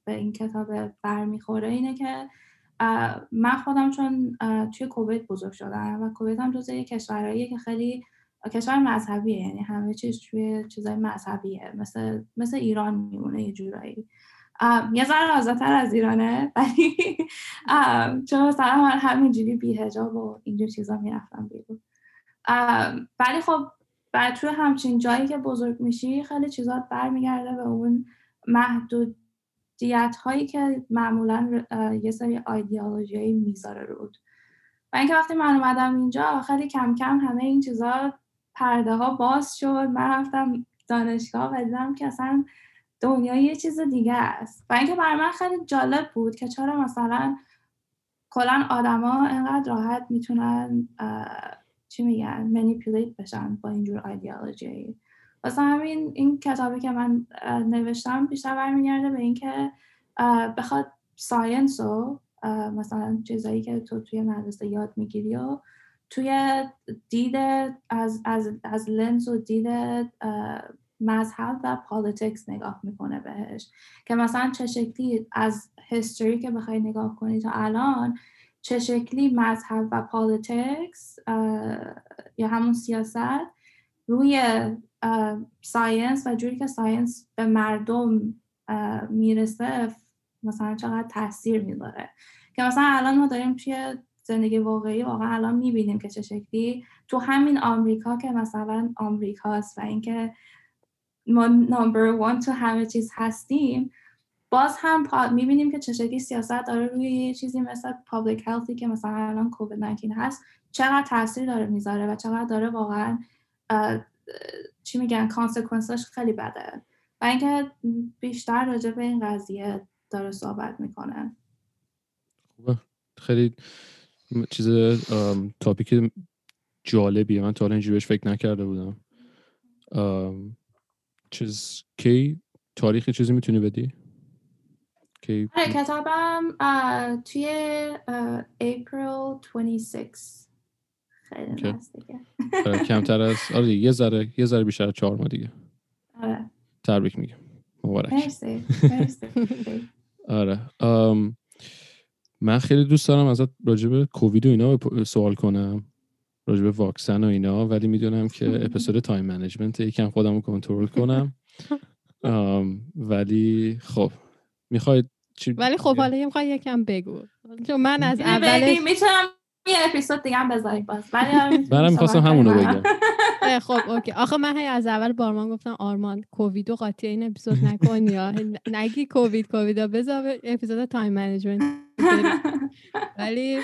به این کتاب برمیخوره اینه که من خودم چون توی کویت بزرگ شدم و کویت هم جزء کشورهاییه که خیلی کشور مذهبیه یعنی همه چیز توی چیزای مذهبیه مثل مثل ایران میمونه یه جورایی. یه ذره آزادتر از ایرانه ولی چون مثلا من همینجوری بیهجاب و اینجور چیزا می‌رفتم بیرون. ولی خب بعد توی همچین جایی که بزرگ میشی خیلی چیزات برمیگرده به اون محدودیت هایی که معمولا یه سری آیدیالوژی می‌ذاره رود و اینکه وقتی من اومدم اینجا خیلی کم کم همه این چیزا پرده ها باز شد. من رفتم دانشگاه و دیدم که اصلا دنیا یه چیز دیگه است. و اینکه برای من خیلی جالب بود که چرا مثلا کلا آدما انقدر راحت می‌تونن چی میگن manipulate بشن با اینجور ایدئولوژی واسه همین این کتابی که من نوشتم بیشتر برمیگرده به اینکه بخواد science و مثلا چیزایی که تو توی مدرسه یاد می‌گیری و توی دید از, از, از لنز و دید مذهب و politics نگاه می‌کنه بهش. که مثلا چه شکلی از history که بخوای نگاه کنی تا الان چه شکلی مذهب و politics یا همون سیاست روی science و جوری که science به مردم می‌رسه مثلا چقدر تاثیر می‌ذاره. که مثلا الان ما داریم توی زندگی واقعی واقعا الان می‌بینیم که چه شکلی تو همین آمریکا که مثلا آمریکاست و اینکه ما number one تو همه چیز هستیم باز هم می‌بینیم که چه شکلی سیاست داره روی یه چیزی مثل public health ی که مثلا الان کووید 19 هست چقدر تاثیر داره می‌ذاره و چقدر داره واقعا چی میگن consequence ش خیلی بده. و اینکه بیشتر راجع به این قضیه داره صحبت می‌کنه. خوبه. خیلی چیز topic جالبیه. من تا اینجوری بهش فکر نکرده بودم. چیز کی؟ تاریخ چیزی می‌تونی بدی؟ کی آره کتابم توی اپریل 26 خیلی آره، کمتر از آره یه ذره یه ذره بیشتر چهار ماه دیگه. آره. تبریک میگم. مبارک. مرسی مرسی. آره من خیلی دوست دارم ازت راجع به کووید و اینا سوال کنم راجع به واکسن و اینا ولی می‌دونم که *laughs* اپیزود time management یکم خودم رو کنترل کنم. *laughs* ولی خب می‌خواید ولی خب حالا می‌خوای یکم بگو. چون من از اول می‌تونم یه اپیزود دیگه هم بذاریم باز. *laughs* منم می‌خواستم همونو بگم. *laughs* خب okay. آخه من هی از اول بارمان گفتم آرمان کووید و قاطی این اپیزود نکن یا؟ نگی کووید کووید بذار اپیزود time management *laughs* ولی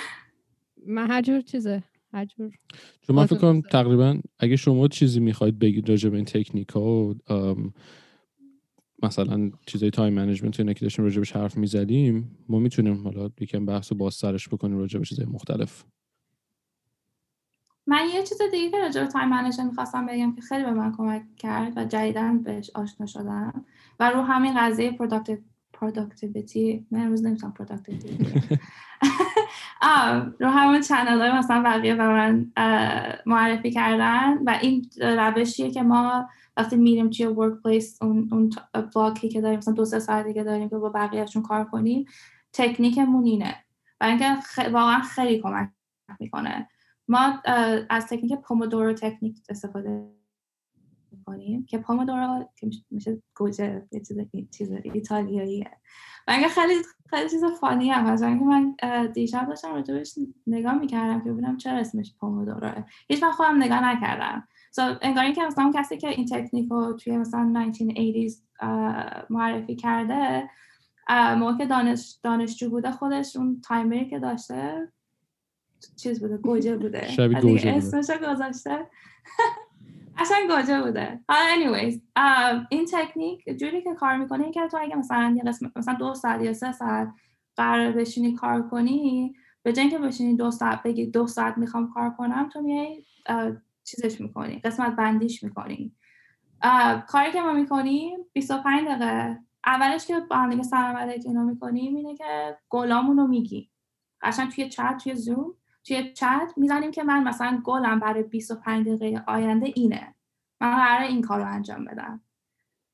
من هر جور چیزه هر جور چون من فکر کنم تقریبا اگه شما چیزی می‌خواید بگید راجع به این تکنیک ها و مثلا چیزای time management اینا که داشتیم راجع حرف می‌زدیم ما می‌تونیم حالا یکم بحث و باز سرش بکنیم راجع به چیزای مختلف. من یه چیز دیگه که راجع به time management می‌خواستم بگم که خیلی به من کمک کرد و جدیدا بهش آشنا شدم و رو همین قضیه productivity من امروز نمی‌تونم productivity *laughs* رو همون channel های مثلا بقیه به من معرفی کردن و این روشیه که ما وقتی میریم توی workplace اون, اون block ی که داریم مثلا دو سه ساعت دیگه داریم که با بقیهشون کار کنیم تکنیکمون اینه. و اینکه واقعا خیلی کمک می‌کنه. ما از تکنیک Pomodoro تکنیک استفاده کنیم که پومودورو که میشه گوجه یه چیز ایتالیاییه و اینکه خیلی خیلی چیز فانی هم هست. اینکه من دیشب داشتم راجبش نگاه می‌کردم که ببینم چرا اسمش پومودوروه. هیچ وقت خودم نگاه نکردم. So, انگار اینکه اون کسی که این تکنیک رو توی مثلا 1980s معرفی کرده موقع که دانش دانشجو بوده خودش اون تایمری که داشته چیز بوده گوجه بوده. شبیه گوجه اسمش گذاشته. *laughs* قشنگ گوجه بوده. حالا anyways این تکنیک جوری که کار می‌کنه که تو اگه مثلا یه قسم مثلا دو ساعت یا سه ساعت قرار بشینی کار کنی به جای که بشینی دو ساعت بگی دو ساعت می‌خوام کار کنم تو میای چیزش می‌کنی قسمت بندیش می‌کنی. کاری که ما می‌کنیم 25 دقیقه. اولش که با هم دیگه سلام علیک اینا می‌کنیم اینه که گلامون رو میگی. قشنگ توی چت توی زوم توی چت می‌زنیم که من مثلا گلم برای 25 دقیقه آینده اینه. من قرار این کار رو انجام بدم.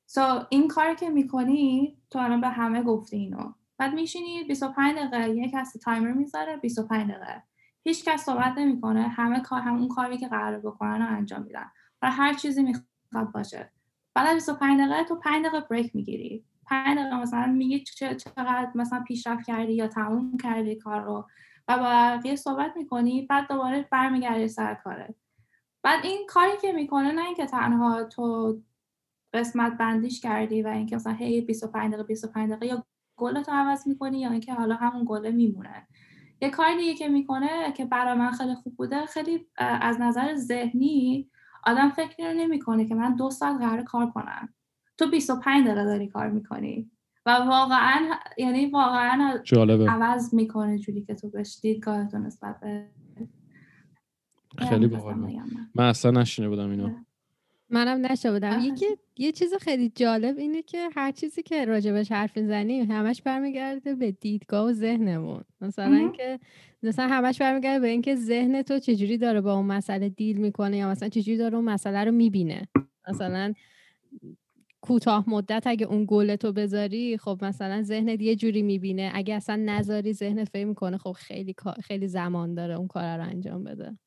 سو so, این کاری که می‌کنی تو الان به همه گفتی اینو. بعد میشینی 25 دقیقه یک کسی تایمر می‌ذاره 25 دقیقه. هیچ کس صحبت نمی‌کنه. همه کار همون کاری که قرار بکنن رو انجام میدن و هر چیزی می‌خواد باشه. بعد 25 دقیقه تو 5 دقیقه بریک می‌گیری. 5 دقیقه مثلا میگی چقدر مثلا پیشرفت کردی یا تموم کردی کار رو و با بقیه صحبت می‌کنی بعد دوباره برمیگردی سر کارت بعد این کاری که می‌کنه نه اینکه تنها تو قسمت بندیش کردی و اینکه مثلا هی 25 دقیقه 25 دقیقه یا گلتو عوض می‌کنی یا اینکه حالا همون گله میمونه. یه کاری دیگه که می‌کنه که برای من خیلی خوب بوده خیلی از نظر ذهنی آدم فکر نمی‌کنه که من دو ساعت قرار کار کنم. تو 25 دقیقه داری کار می‌کنی و واقعا یعنی واقعا جالبه. عوض می‌کنه جوری که تو بهش دیدگاهتون نسبت به خیلی باحال من اصلا نشینه بودم اینو. منم نشه بودم یکی یه چیز خیلی جالب اینه که هر چیزی که راجبش حرف می‌زنیم همش برمیگرده به دیدگاه و ذهنمون. مثلا که مثلا همش برمیگرده به اینکه ذهن تو چجوری داره با اون مسئله دیل می‌کنه یا مثلا چجوری داره اون مسئله رو می‌بینه. مثلا کوتاه مدت اگه اون گل تو بذاری خب مثلا ذهنت یه جوری می‌بینه. اگه اصلا نذاری ذهن فکر می‌کنه خب خیلی خیلی زمان داره اون کار رو انجام بده.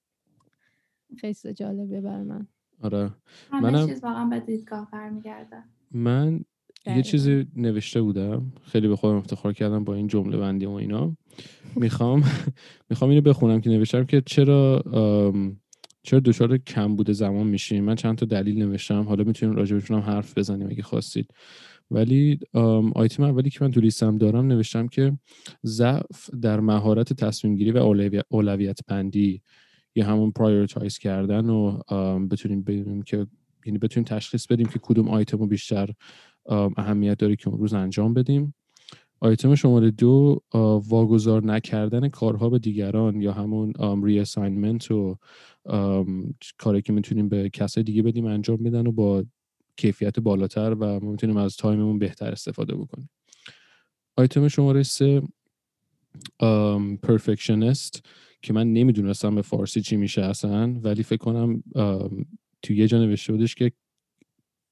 خیلی جالبه بر من. آره. منم چیز واقعا به دیدگاه برمیگرده من یه چیزی نوشته بودم. خیلی به خودم افتخار کردم با این جمله بندی و اینا. می‌خوام *laughs* می‌خوام اینو بخونم که نوشتم که چرا چرا دچار کم بوده زمان میشیم؟ من چند تا دلیل نوشتم. حالا می‌تونیم راجبشون هم حرف بزنیم اگه خواستید. ولی آیتم اولی که من تو لیستم دارم نوشتم که ضعف در مهارت تصمیم گیری و اولویت بندی یا همون prioritize کردن و بتونیم ببینیم که یعنی بتونیم تشخیص بدیم که کدوم آیتم بیشتر اهمیت داره که اون روز انجام بدیم. آیتم شماره دو واگذار نکردن کارها به دیگران یا همون reassignment و کاری که می‌تونیم به کسای دیگه بدیم انجام بدن و با کیفیت بالاتر و می‌تونیم از time مون بهتر استفاده بکنیم. آیتم شماره سه perfectionist که من نمی‌دونستم به فارسی چی میشه اصلا ولی فکر کنم تو یه جا نوشته بودش که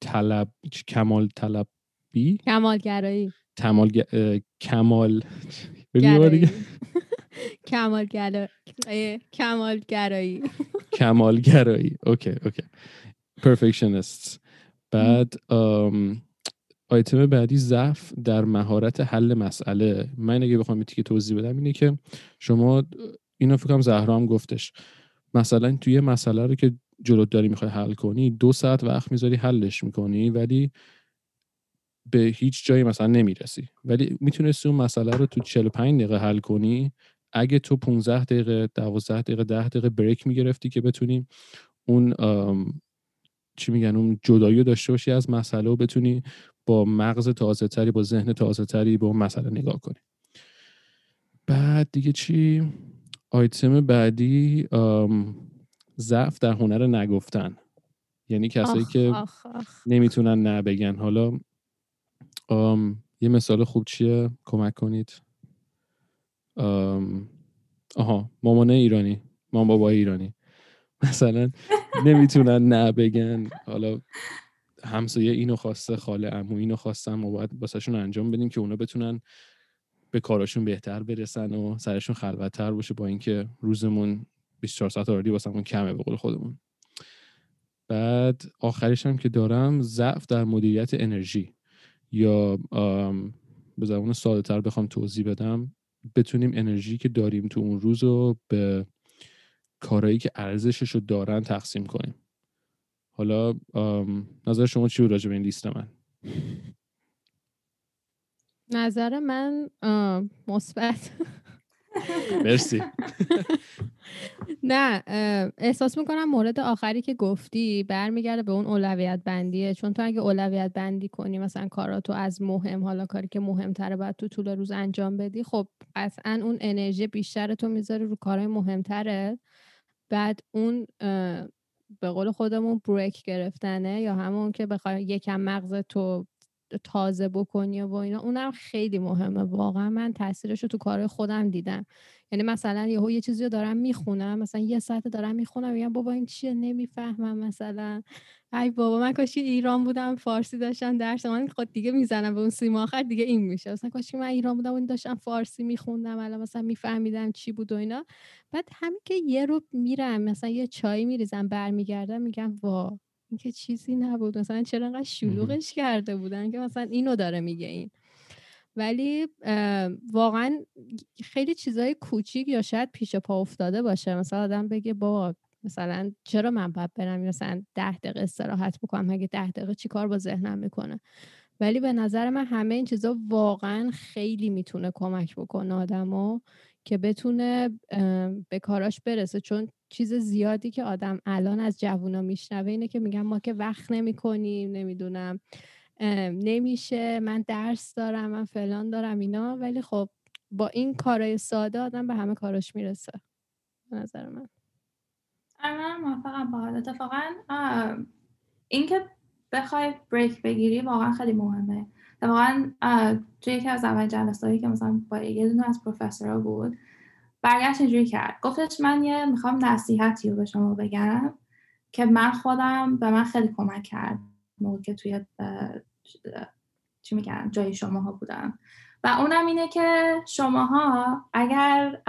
طلب کمال طلبی؟ کمالگرایی. کمال کمال ببین دیگه. *laughs* کمال *laughs* کمالگرایی. okay okay. perfectionist بعد آیتم بعدی ضعف در مهارت حل مسئله. من اگه بخوام که توضیح بدم اینه که شما اینو فکر کنم زهرا هم گفتش. مثلا توی مسئله رو که جلوت داری می‌خوای حل کنی دو ساعت وقت می‌ذاری حلش می‌کنی ولی به هیچ جایی مثلا نمی‌رسی. ولی می‌تونستی اون مسئله رو تو 45 دقیقه حل کنی. اگه تو 15 دقیقه 12 دقیقه 10 دقیقه بریک می‌گرفتی که بتونی اون چی میگن اون جدایی داشته باشی از مسئله و بتونی با مغز تازه تری با ذهن تازه تری به اون مسئله نگاه کنی. بعد دیگه چی؟ آیتم بعدی ضعف در هنر نگفتن. یعنی کسایی که نمی‌تونن نه بگن. حالا یه مثال خوب چیه؟ کمک کنید. آها مامانه ایرانی. مام بابا ایرانی. *laughs* مثلا نمی‌تونن نه بگن. حالا همسایه اینو خواسته خاله امو اینو خواستن ما باید انجام بدیم که اونا بتونن به کاراشون بهتر برسن و سرشون خلوتتر باشه با اینکه روزمون 24 ساعت آردی واسمون کمه به قول خودمون. بعد آخرش هم که دارم ضعف در مدیریت انرژی. یا به زبان ساده تر بخوام توضیح بدم بتونیم انرژی که داریم تو اون روز رو به کارهایی که ارزشش رو دارن تقسیم کنیم. حالا نظر شما چی بود راجع به این لیست من؟ نظر من مثبت. مرسی. *laughs* نه احساس می‌کنم مورد آخری که گفتی برمیگرده به اون اولویت بندیه. چون تو اگه اولویت بندی کنی مثلا کاراتو از مهم حالا کاری که مهمتره باید تو طول روز انجام بدی خب قطعا اون انرژی بیشتر تو می‌ذاری رو کارهای مهمتره. بعد اون به قول خودمون بریک گرفتنه یا همون که بخوای یکم مغز تو تازه بکنی و اینا اونم خیلی مهمه. واقعا من تاثیرش رو تو کار خودم دیدم. یعنی مثلا یهو یه چیزی رو دارم می‌خونم مثلا یه ساعت دارم می‌خونم میگم بابا این چیه؟ نمی‌فهمم مثلا. ای بابا من کاشی ایران بودم فارسی داشتم درس من خود دیگه می‌زنم به اون سیما آخر دیگه این میشه. مثلا کاشی من ایران بودم و داشتم فارسی میخوندم الان مثلا میفهمیدم چی بود و اینا. بعد همین که یه رو میرم مثلا یه چای میریزم برمیگردم میگم وا. این که چیزی نبود. مثلا چرا انقدر شلوغش کرده بودن که مثلا اینو داره میگه این. ولی واقعا خیلی چیزای کوچیک یا شاید پیش پا افتاده باشه. مثلا آدم بگه با مثلا چرا من باید برم مثلا ده دقیقه استراحت بکنم؟ اگه ده دقیقه چی کار با ذهنم می‌کنه؟ ولی به نظر من همه این چیزا واقعا خیلی می‌تونه کمک بکنه آدمو که بتونه به کاراش برسه. چون چیز زیادی که آدم الان از جوونا میشنوه اینه که میگن ما که وقت نمی کنیم نمی‌دونم نمیشه من درس دارم من فلان دارم اینا. ولی خب با این کارای ساده آدم به همه کاراش می‌رسه. نظر من. آره، من موافقم با اتفاقا اینکه بخوای بریک بگیری واقعا خیلی مهمه. اتفاقا توی یکی از اول جلسه که مثلا با یه دونه از پروفسورها بود برگشت اینجوری کرد. گفتش من یه می‌خوام نصیحتی رو به شما بگم که من خودم به من خیلی کمک کرد موقع که توی چی میگن جای شماها بودم. و اونم اینه که شماها اگر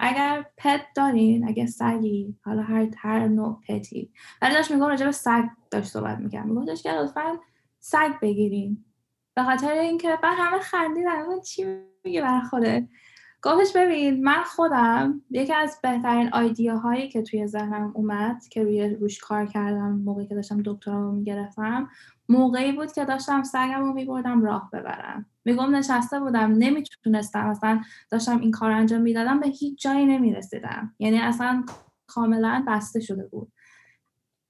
اگر پت دارین اگر سگی حالا هر هر نوع پتی ولی داشت میگم راجع به سگ داشت صحبت می‌کرد. میگفتش که لطفا سگ بگیرین. به خاطر اینکه بعد همه خندیدن. چی میگه برای خوده گفتش ببین من خودم یکی از بهترین هایی که توی ذهنم اومد که روی روش کار کردم موقعی که داشتم دکترامو می‌گرفتم موقعی بود که داشتم سگم رو میبردم راه ببرم. میگم نشسته بودم نمی‌تونستم اصلا داشتم این کار انجام می‌دادم به هیچ جایی نمی‌رسیدم. یعنی اصلا کاملا بسته شده بود.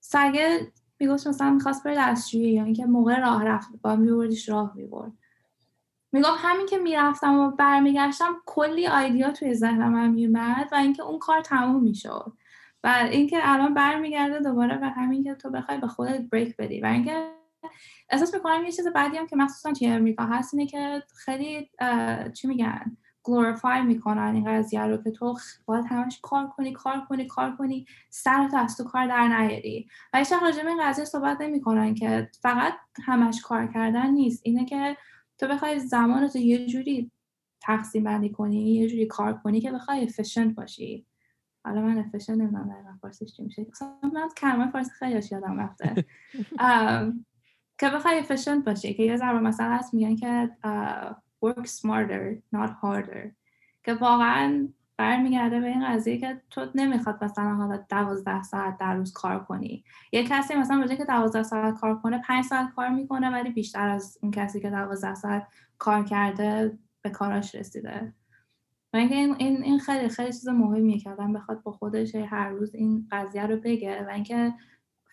سگه می‌گفت مثلا می‌خواست بره دستشویی یا اینکه موقع راه رفت با میبردیش راه می‌برد. میگم همین که می‌رفتم و برمیگشتم کلی آیدیا توی ذهنم هم میومد و اینکه اون کار تموم می‌شد. و اینکه الان برمیگرده دوباره به همین که تو بخوای به خودت بریک بدی. و اینکه احساس می‌کنم یه چیز بعدی هم که مخصوصا توی امریکا هست اینه که خیلی چی میگن glorify می‌کنن این قضیه رو که تو باید همش کار کنی کار کنی کار کنی سرت از تو کار در نیاری. و هیچ راجع به این قضیه صحبت نمی‌کنن که فقط همش کار کردن نیست. اینه که تو بخوای زمان تو یه جوری تقسیم بندی کنی یه جوری کار کنی که بخوای efficient باشی. حالا من efficient نمی‌دونم دقیقا فارسیش چی میشه. من کلمه فارسی خیلی یادم رفته. *laughs* که بخوای efficient باشی که یه ضرب مثلا هست میگن که work smarter not harder. که واقعا برمیگرده به این قضیه که تو نمی‌خواد مثلا حالا دوازده ساعت در روز کار کنی. یه کسی مثلا بجای که دوازده ساعت کار کنه پنج ساعت کار می‌کنه ولی بیشتر از اون کسی که دوازده ساعت کار کرده به کاراش رسیده. و اینکه این, این, خیلی خیلی چیز مهمیه که آدم بخواد با خودش هر روز این قضیه رو بگه و اینکه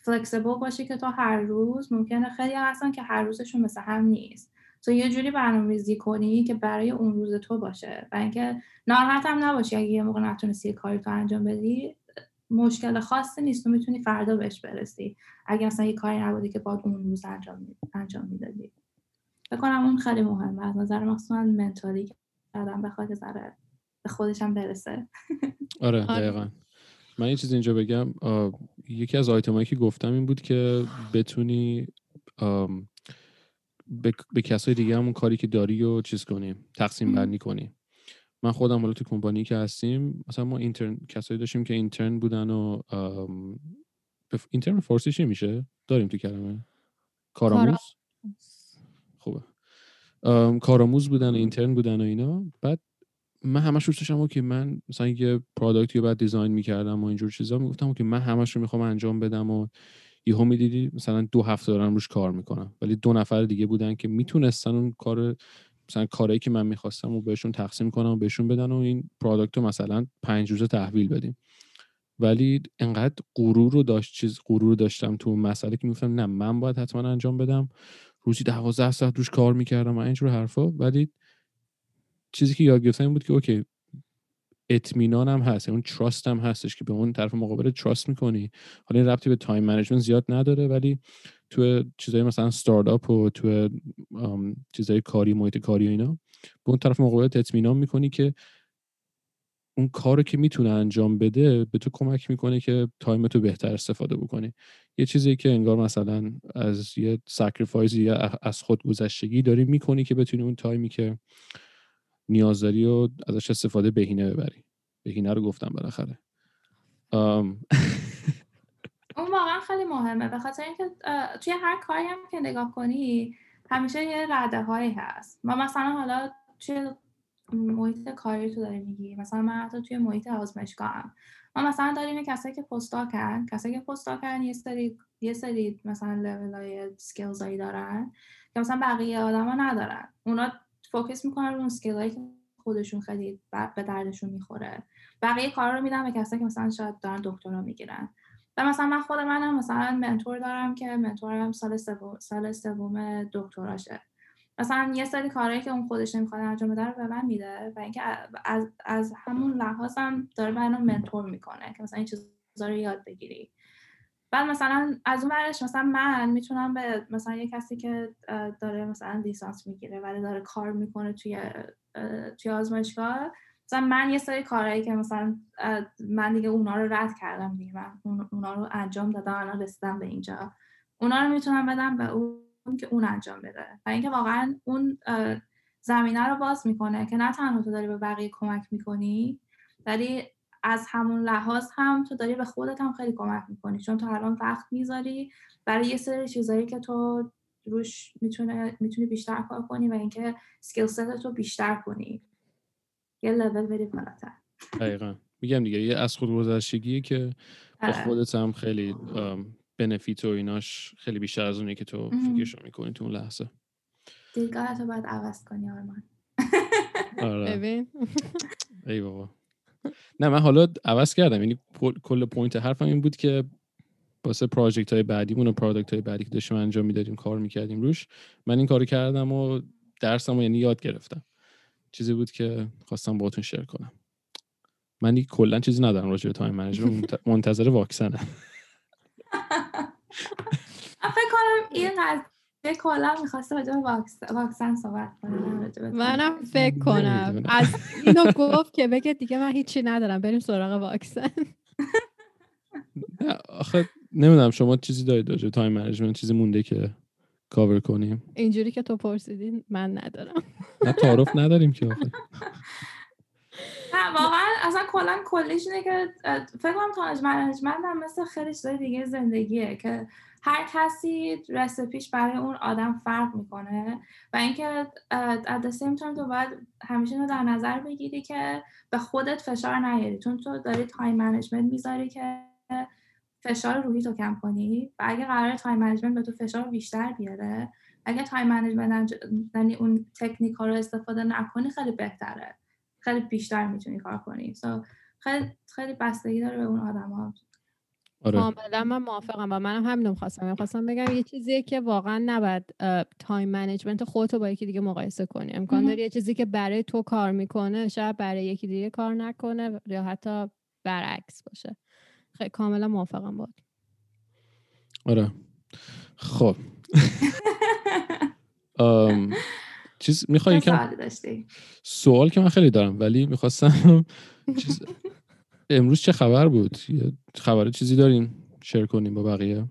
فلکسیبل باشه که تو هر روز ممکنه خیلی هستن که هر روزشون مثل هم نیست. تو یه جوری برنامه‌ریزی کنی که برای اون روز تو باشه و اینکه ناراحت هم نباشی اگه یه موقع نتونستی کاری تو انجام بدی مشکل خاصی نیست. تو می‌تونی فردا بهش برسی اگه مثلا یه کاری نبودی که باید اون روز انجام انجام می‌دادی. بکنم اون خیلی مهمه. از نظر مخصوصا منتالی که آدم بخواد ذره به خودش هم برسه. *laughs* آره, آره. دقیقا. من یه چیز اینجا بگم. یکی از آیتمایی که گفتم این بود که بتونی به, به کسای دیگه همون کاری که داری و چیز کنیم تقسیم بندی کنیم من خودم حالا تو کمپانی که هستیم مثلا ما intern کسایی داشتیم که intern بودن و intern فارسی چی میشه؟ داریم تو کلمه. کارآموز؟ خوبه. کارآموز بودن و intern بودن و اینا. بعد من همش رو داشتم که من مثلا یه product ی رو بعد design می‌کردم و اینجور چیزا می‌گفتم که من همش رو می‌خوام انجام بدم و یهو می‌دیدی مثلا دو هفته دارن روش کار می‌کنن. ولی دو نفر دیگه بودن که می‌تونستن اون کار مثلا کاری که من می‌خواستم و بهشون تقسیم کنم و بهشون بدن و این product رو مثلا پنج روزه تحویل بدیم. ولی انقدر غرور رو داشت چیز غرور رو داشتم تو مسئله که می‌گفتم نه من باید حتما انجام بدم. روزی دوازده ساعت روش کار می‌کردم و اینجور حرفا. ولی چیزی که یاد گرفتم این بود که okay اطمینانم هست اون trust هم هستش که به اون طرف مقابل trust می‌کنی. حالا این ربطی به time management زیاد نداره ولی تو چیزای مثلا استارتاپ و تو چیزای کاری محیط کاری و اینا به اون طرف مقابل اطمینان می‌کنی که اون کار که می‌تونه انجام بده به تو کمک می‌کنه که time تو بهتر استفاده بکنی. یه چیزی که انگار مثلا از یه sacrifice یا از خود گذشتگی داری می‌کنی که بتونی اون time ی که نیاز داری و ازش استفاده بهینه ببری. بهینه رو گفتم بالاخره. *laughs* اون واقعا خیلی مهمه. به خاطر اینکه توی هر کاری هم که نگاه کنی همیشه یه رده هایی هست. ما مثلا حالا توی محیط کاری تو داری میگی. مثلا من حتی توی محیط آزمایشگاهم. ما مثلا داریم کسایی که پستاکن کسایی که پستاکن یه سری یه سری مثلا لول های سکیلز هایی دارن که مثلا بقیه آدما ندارن. اونا فوکس می‌کنن اون اسکیل هایی که خودشون خیلی به دردشون می‌خوره. بقیه کارا رو میدن به کسایی که مثلا شاید دارن دکترا می‌گیرن. و مثلا من خود منم مثلا منتور دارم که منتورم سال سوم سال سوم دکتراشه. مثلا یه سری کارهایی که اون خودش نمی‌خواد انجام بده رو به من میده و اینکه از, از همون لحاظم داره منو منتور می‌کنه که مثلا این چیزا رو یاد بگیری. بعد مثلا از اون ورش مثلا من می‌تونم به مثلا یه کسی که داره مثلا لیسانس می‌گیره ولی داره کار می‌کنه توی توی آزمایشگاه مثلا من یه سری کارهایی که مثلا من دیگه اونا رو رد کردم دیگه من اونا رو انجام دادم الان رسیدم به اینجا. اونا رو می‌تونم بدم به اون که اون انجام بده. و اینکه واقعا اون زمینه رو باز می‌کنه که نه تنها تو داری به بقیه کمک می‌کنی ولی از همون لحاظ هم تو داری به خودت هم خیلی کمک می‌کنی چون تو الان وقت می‌ذاری برای یه سری چیزایی که تو روش می‌تونه می‌تونی بیشتر کار کنی و اینکه سکیل ست رو بیشتر کنی. یه لول بری بالاتر. دقیقا. میگم دیگه یه از خود گذشتگیه که با آره. خودت هم خیلی بنفیت و ایناش خیلی بیشتر از اونه که تو فکرشو می‌کنی تو اون لحظه. دیدگاه تو باید عوض کنی آرمان. آره. ببین. ای بابا. نه من حالا عوض کردم. یعنی کل point حرفم این بود که واسه project های بعدیمون و product های بعدی که داشتیم انجام می‌دادیم کار می‌کردیم روش من این کارو کردم و درسم یعنی یاد گرفتم. چیزی بود که خواستم باهاتون share کنم. من کلا چیزی ندارم راجع به time management. منتظر واکسنم. *laughs* فکر کنم این قضیه کلا می‌خواسته راجع به واکسن صحبت کنم منم فکر کنم. از اینو گفت که بگه دیگه من هیچی ندارم. بریم سراغ واکسن. آخه نمی‌دونم شما چیزی دارید راجع time management چیزی مونده که کاور کنیم؟ اینجوری که تو پرسیدین من ندارم. نه تعارف نداریم که آخه. نه واقعا اصلا کلا کلیش اینه که فکر کنم time management هم مثل خیلی چیزای دیگه زندگیه که هر کسی recipe ش برای اون آدم فرق می‌کنه و اینکه same time تو باید همیشه رو در نظر بگیری که به خودت فشار نیاری. چون تو داری time management می‌ذاری که فشار روحی تو کم کنی و اگه قرار time management به تو فشار بیشتر بیاره اگه time management یعنی اون تکنیک ها رو استفاده نکنی خیلی بهتره. خیلی بیشتر می‌تونی کار کنی. So خیلی خیلی بستگی داره به اون آدم ها آره. کاملا من موافقم و منم همین می‌خواستم. می‌خواستم بگم یه چیزیه که واقعا نباید time management خودتو با یکی دیگه مقایسه کنی. امکان داره یه چیزی که برای تو کار می‌کنه شاید برای یکی دیگه کار نکنه یا حتی برعکس باشه. خیلی کاملا موافقم بود آره. خب. *laughs* چیز می‌خوای کم سوال که من خیلی دارم ولی می‌خواستم *laughs* چیز امروز چه خبر بود؟ خبر چیزی داریم share کنیم با بقیه.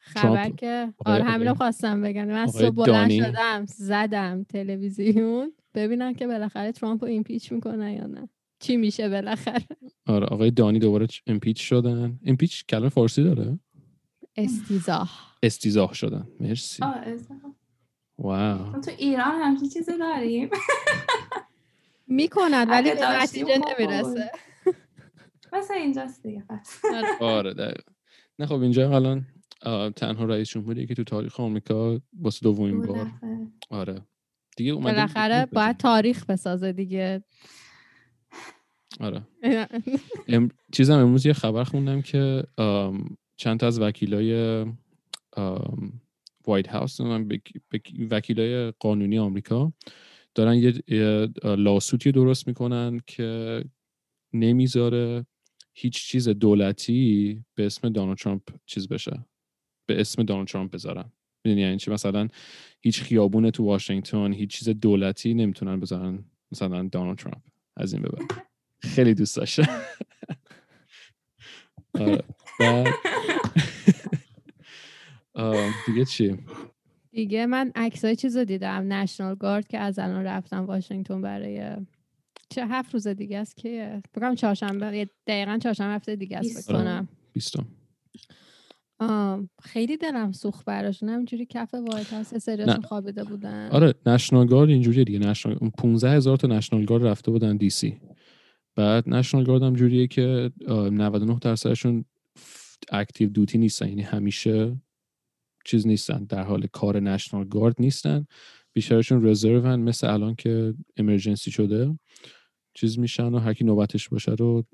خبر که آره همین خواستم بگم. من صبح بلند شدم زدم تلویزیون. ببینم که بالاخره ترامپ رو ایمپیچ می‌کنه یا نه. چی میشه بالاخره؟ آره آقای دانی دوباره امپیچ شدن. امپیچ کلمه فارسی داره؟ استیزاه. استیزاه شدن. مرسی. واو. تو ایران همچین چیزی داریم. می‌کند ولی به نتیجه نمی‌رسه. مثلا اینجاست دیگه آره دقیقا. نه خب اینجا الان تنها رئیس جمهوری که تو تاریخ آمریکا واسه دومین بار. آره. دیگه اومده بالاخره باید تاریخ بسازه دیگه. آره. *laughs* ام... چیزم امروز یه خبر خوندم که چند تا از وکیلای وایت هاوس وکیلای قانونی آمریکا دارن یه لاسوتی درست می‌کنن که نمی‌ذاره هیچ چیز دولتی به اسم دونالد ترامپ چیز بشه. به اسم دونالد ترامپ بذارن. یعنی چی؟ مثلا هیچ خیابون تو واشنگتن هیچ چیز دولتی نمی‌تونن بذارن مثلا دونالد ترامپ. از این ببر خیلی دوست داشته *laughs* آره. *laughs* دیگه چی؟ دیگه من عکسای چیز رو دیدم. نشنال گارد که از الان رفتم واشنگتن برای چه هفت روز دیگه است که بگم چهارشنبه دقیقا چهارشنبه هفته دیگه است بکنم بیستم. خیلی دلم سوخت براشون همینجوری کف وایت هست. سریاشون خوابیده بودن. آره نشنال گارد اینجوریه دیگه. نشنال 15 هزار تا نشنال گارد رفته بودن دی سی. بعد نشنال گارد هم جوریه که 99 درصدشون اکتیو دوتی نیستن. یعنی همیشه چیز نیستن. در حال کار نشنال گارد نیستن. بیشترشون رزرون مثل الان که امرجنسی شده. چیز میشن و هر کی نوبتش باشه رو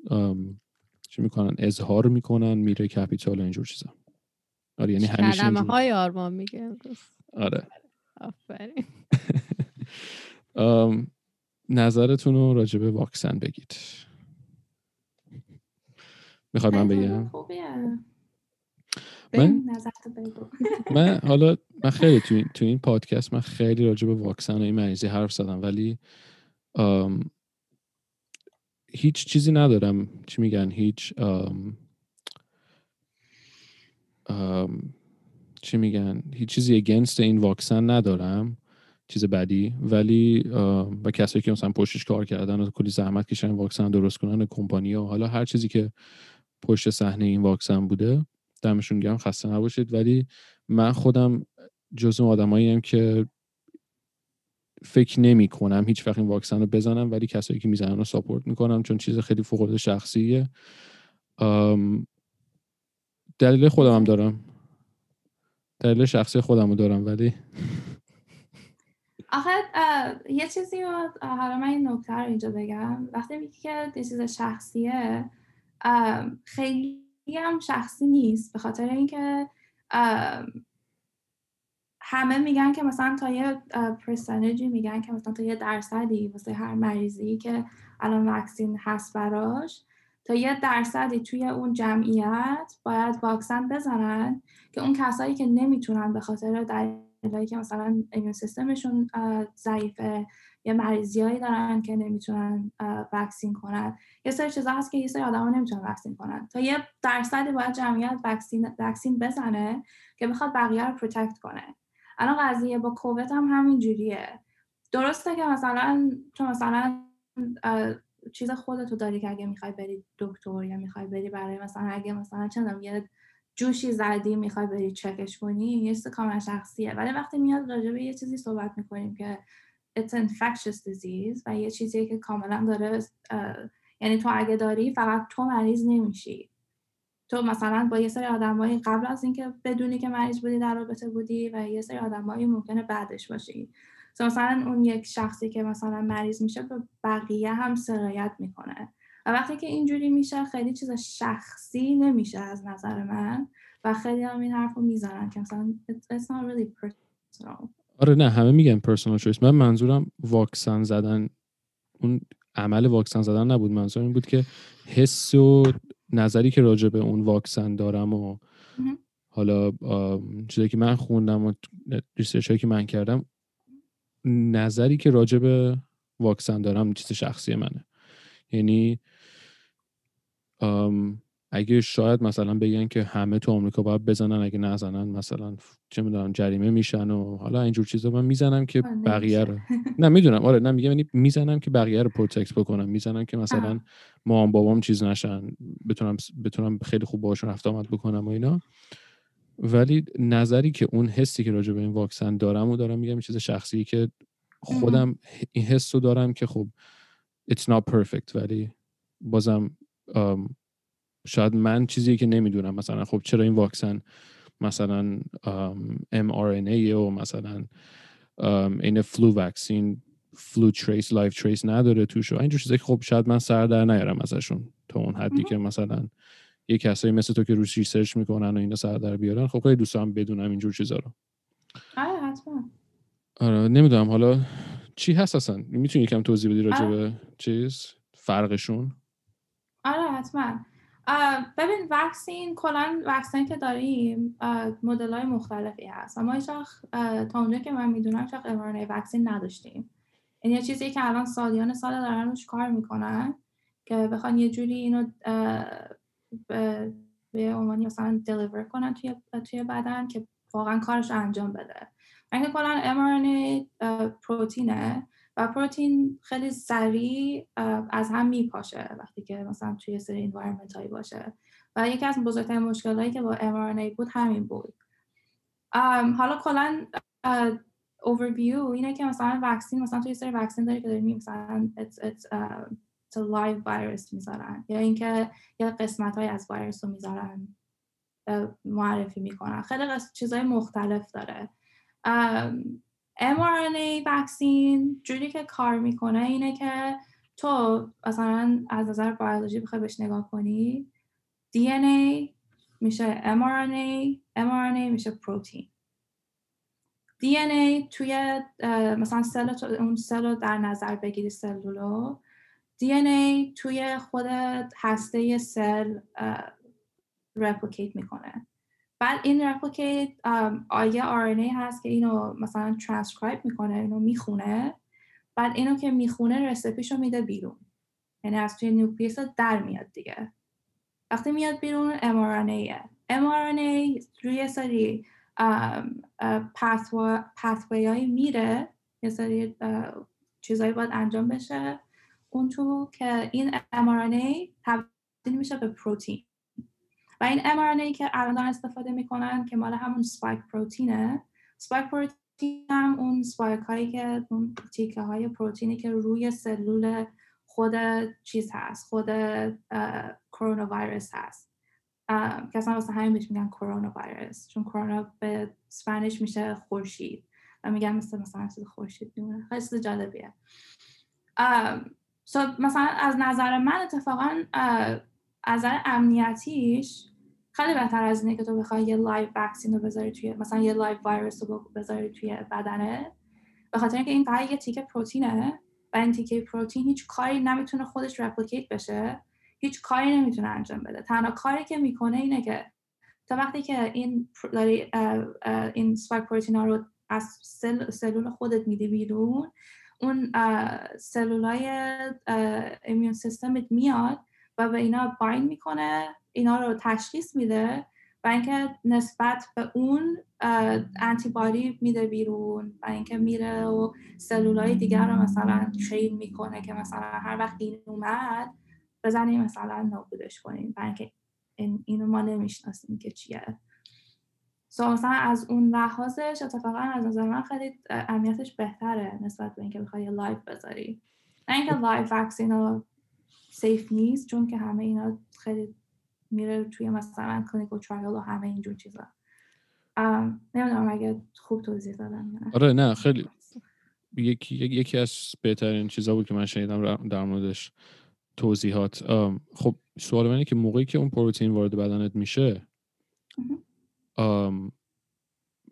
چی می‌کنن اظهار می‌کنن میره کپیتال اینجور چیزا. آره یعنی همیشه کلمه های آرمان میگه آره. آفرین. *laughs* نظرتون رو راجع به واکسن بگید. می‌خواد من بگم؟ من؟ *laughs* من حالا من خیلی تو این, تو این پادکست من خیلی راجع به واکسن و این مریضی حرف زدم ولی هیچ چیزی ندارم. چی میگن؟ هیچ چی میگن؟ هیچ چیزی اگنست این واکسن ندارم. چیز بدی. ولی و کسایی که مثلا پشتش کار کردن و کلی زحمت کشن واکسن درست کنن کمپانی و حالا هر چیزی که پشت صحنه این واکسن بوده دمشون گرم خسته نباشید. ولی من خودم جزو آدمایی که فکر نمی کنم هیچ وقت این واکسن رو بزنم ولی کسایی که می‌زنن رو ساپورت می‌کنم چون چیز خیلی فوق شخصیه. دلیل خودم هم دارم. دلیل شخصی خودم رو دارم ولی *laughs* آخه یه چیزی رو حالا من این نکته رو اینجا بگم. وقتی میگی که چیز شخصیه خیلی هم شخصی نیست. به خاطر اینکه همه میگن که مثلا تا یه پرسنجی میگن که مثلا تا یه درصدی واسه هر مریضی که الان واکسین هست براش تا یه درصدی توی اون جمعیت باید واکسن بزنن که اون کسایی که نمی‌تونن به خاطر دلیلی که مثلا ایمیون سیستمشون ضعیفه یه مریضیایی دارن که نمی‌تونن واکسین کنن. یه سری چیزا هست که یه سری آدما نمی‌تونن واکسین کنن. تا یه درصدی باید جمعیت واکسین واکسین بزنه که بخواد بقیه رو protect کنه. الان قضیه با کووید هم همین جوریه درسته که مثلا تو مثلا چیز خودتو داری که اگه می‌خوای بری دکتر یا می‌خوای بری برای مثلا اگه مثلا چندم یه جوشی زدی می‌خوای بری چکش کنی یه چیز کاملا شخصیه. ولی وقتی میاد راجع به یه چیزی صحبت می‌کنیم که it's infectious disease و یه چیزی که کاملا داره یعنی تو اگه داری فقط تو مریض نمیشی. تو مثلا با یه سری آدمایی قبل از اینکه بدونی که مریض بودی در رابطه بودی و یه سری آدمایی ممکنه بعدش باشی. مثلا اون یک شخصی که مثلا مریض میشه به بقیه هم سرایت می‌کنه. و وقتی که اینجوری میشه خیلی چیز شخصی نمیشه از نظر من و خیلی هم این حرف رو می‌زنن که مثلا it's not really personal. آره نه همه میگن personal choice من منظورم واکسن زدن اون عمل واکسن زدن نبود. منظورم این بود که حس و نظری که راجع به اون واکسن دارم و حالا چیزی که من خوندم و research که من کردم نظری که راجع به واکسن دارم چیز شخصی منه. یعنی اگه شاید مثلا بگن که همه تو آمریکا باید بزنن اگه نزنن مثلا چه می‌دونم جریمه میشن و حالا اینجور چیزا من می‌زنم *laughs* که بقیه رو. نه می‌دونم. آره نه میگم یعنی می‌زنم که بقیه رو protect بکنم. می‌زنم که مثلا مامان بابام چیز نشن بتونم بتونم خیلی خوب باشون رفت آمد بکنم و اینا. ولی نظری که اون حسی که راجع به این واکسن دارم و دارم میگم چیز شخصی که خودم این حس رو دارم که خب it's not perfect ولی بازم شاید من چیزی که نمی‌دونم. مثلا خب چرا این واکسن مثلا mRNA و مثلا این flu vaccine flu traces live traces نداره توش و اینجور چیزایی خب شاید من سر در نیارم ازشون تا اون حدی که مثلا یه کسایی مثل تو که روش research می‌کنن و اینا سر در بیارن خب خیلی دوست دارم بدونم اینجور چیزا رو. آره حتما. آره نمی‌دونم. حالا چی هست اصلا؟ می‌تونی یکم توضیح بدی راجع به چیز؟ فرقشون؟ آره حتما. ببین وکسین کلا وکسین که داریم مدل های مختلفی هست. اما هیچ تا اونجا که من می‌دونم هیچ امرانه وکسین نداشتیم. این یه چیزی که الان سالیان سال دارن روش کار می‌کنن که بخوان یه جوری اینو به عنوانی مثلا دلیور کنن توی, توی بدن که واقعا کارش انجام بده. اینکه کلا mRNA پروتینه و پروتین خیلی سریع از هم میپاشه وقتی که مثلا توی سری انوایرمنت هایی باشه. و یکی از بزرگترین مشکلایی که با mRNA بود همین بود. حالا کلا overview اینه که مثلا وکسین مثلا توی سری وکسین داری که داریم مثلا it's, it's, uh, a live می‌ذارن. یا اینکه یه قسمت های از ویروس رو می‌ذارن. معرفی می‌کنن. خیلی چیزهای مختلف داره. mRNA وکسین جوری که کار می‌کنه اینه که تو مثلا از نظر بیولوژی بخوای بهش نگاه کنی DNA میشه mRNA mRNA میشه پروتین DNA توی مثلا سل اون سل رو در نظر بگیری سلولو DNA توی خود هسته سل replicate می‌کنه. بعد این replicate آیه RNA هست که اینو مثلا ترانسکرایب می‌کنه اینو می‌خونه بعد اینو که می‌خونه recipe شو میده بیرون. یعنی از توی nucleus در میاد دیگه. وقتی میاد بیرون mRNA mRNA روی سری pathway های میره. یه سری چیزهایی باید انجام بشه. اون تو که این mRNA تبدیل میشه به پروتین و این mRNA که الان استفاده می‌کنن که مال همون spike protein ه. spike protein هم اون spike هایی که اون تیکه های پروتینی که روی سلول خود چیز هست خود کرونا ویروس هست. که اصلا واسه همین میگن کرونا ویروس چون کرونا به سپانیش میشه خورشید و میگن مثل مثلا چیز خورشید میمونه. خیلی چیز جالبیه. so, مثلا از نظر من اتفاقا از نظر امنیتیش خیلی بهتر از اینه که تو بخوای یه live vaccine رو بذاری توی مثلا یه live ویروس رو بذاری توی بدنه. به خاطر اینکه این فقط یه تیکه پروتینه و این تیکه پروتین هیچ کاری نمی‌تونه خودش replicate بشه. هیچ کاری نمی‌تونه انجام بده. تنها کاری که می‌کنه اینه که تا وقتی که این داری این spike protein ها رو از cell، سلول خودت میده بیرون اون سلولای immune system ت میاد و به اینا bind می‌کنه اینا رو تشخیص میده و اینکه نسبت به اون antibody میده بیرون و اینکه میره و سلولای دیگر رو مثلا train می‌کنه که مثلا هر وقت این اومد بزنیم مثلا نابودش کنیم و اینکه این اینو ما نمی‌شناسیم که چیه. so مثلا از اون لحاظش اتفاقا از نظر من خیلی امنیتش بهتره نسبت به اینکه بخوای live بذاری. نه اینکه live vaccine safe نیست چون که همه اینا خیلی میره توی مثلا clinical trial و همه اینجور چیزا. نمی‌دونم اگه خوب توضیح دادم آره نه خیلی. یکی یکی از بهترین چیزا بود که من شنیدم در موردش توضیحات. خب سوال منه که موقعی که اون پروتئین وارد بدنت میشه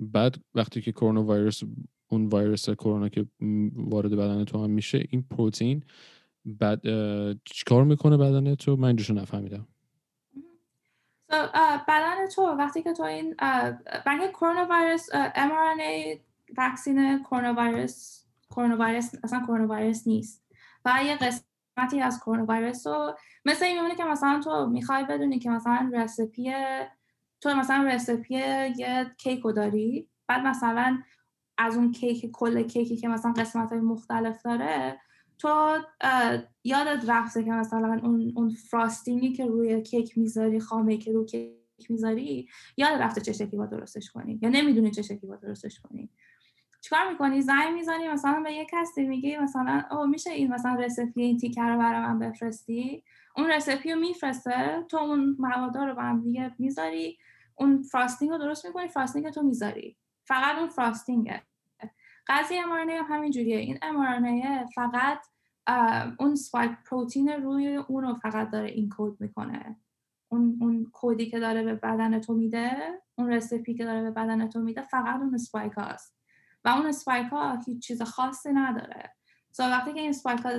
بعد وقتی که کرونا ویروس اون ویروس کرونا که وارد بدن تو هم میشه این پروتئین بعد چیکار می‌کنه بدن تو؟ من اینجوشو نفهمیدم. بدن تو وقتی که تو این بنگ کرونا ویروس mRNA وکسین کرونا ویروس کرونا ویروس اصلا کرونا ویروس نیست. و یه قسمتی از کرونا ویروس رو مثل این میمونه که مثلا تو می‌خوای بدونی که مثلا رسپی تو مثلا رسپی یه کیک داری. بعد مثلا از اون کیک کل کیکی که مثلا قسمت های مختلف داره تو یادت رفته که مثلا اون, اون فراستینگی که روی کیک می‌ذاری خامه که روی کیک می‌ذاری یاد رفته چه شکلی با درستش کنی؟ یا نمی‌دونی چه شکلی با درستش کنی؟ چیکار می‌کنی؟ زنگ می‌زنی مثلا به یه کسی میگی مثلا او میشه این مثلا رسپی این تیکر رو برای من بفرستی؟ اون recipe رو میفرسته تو اون موادا رو با هم دیگه می‌ذاری اون frosting رو درست می‌کنی frosting تو می‌ذاری. فقط اون frosting ه قضیه mRNA هم همین جوریه این mRNA فقط اون spike protein روی اون رو فقط داره این کود می‌کنه. اون اون کودی که داره به بدن تو میده اون recipe که داره به بدن تو میده فقط اون spike هاست. و اون spike ها هیچ چیز خاصی نداره. so وقتی که این spike ها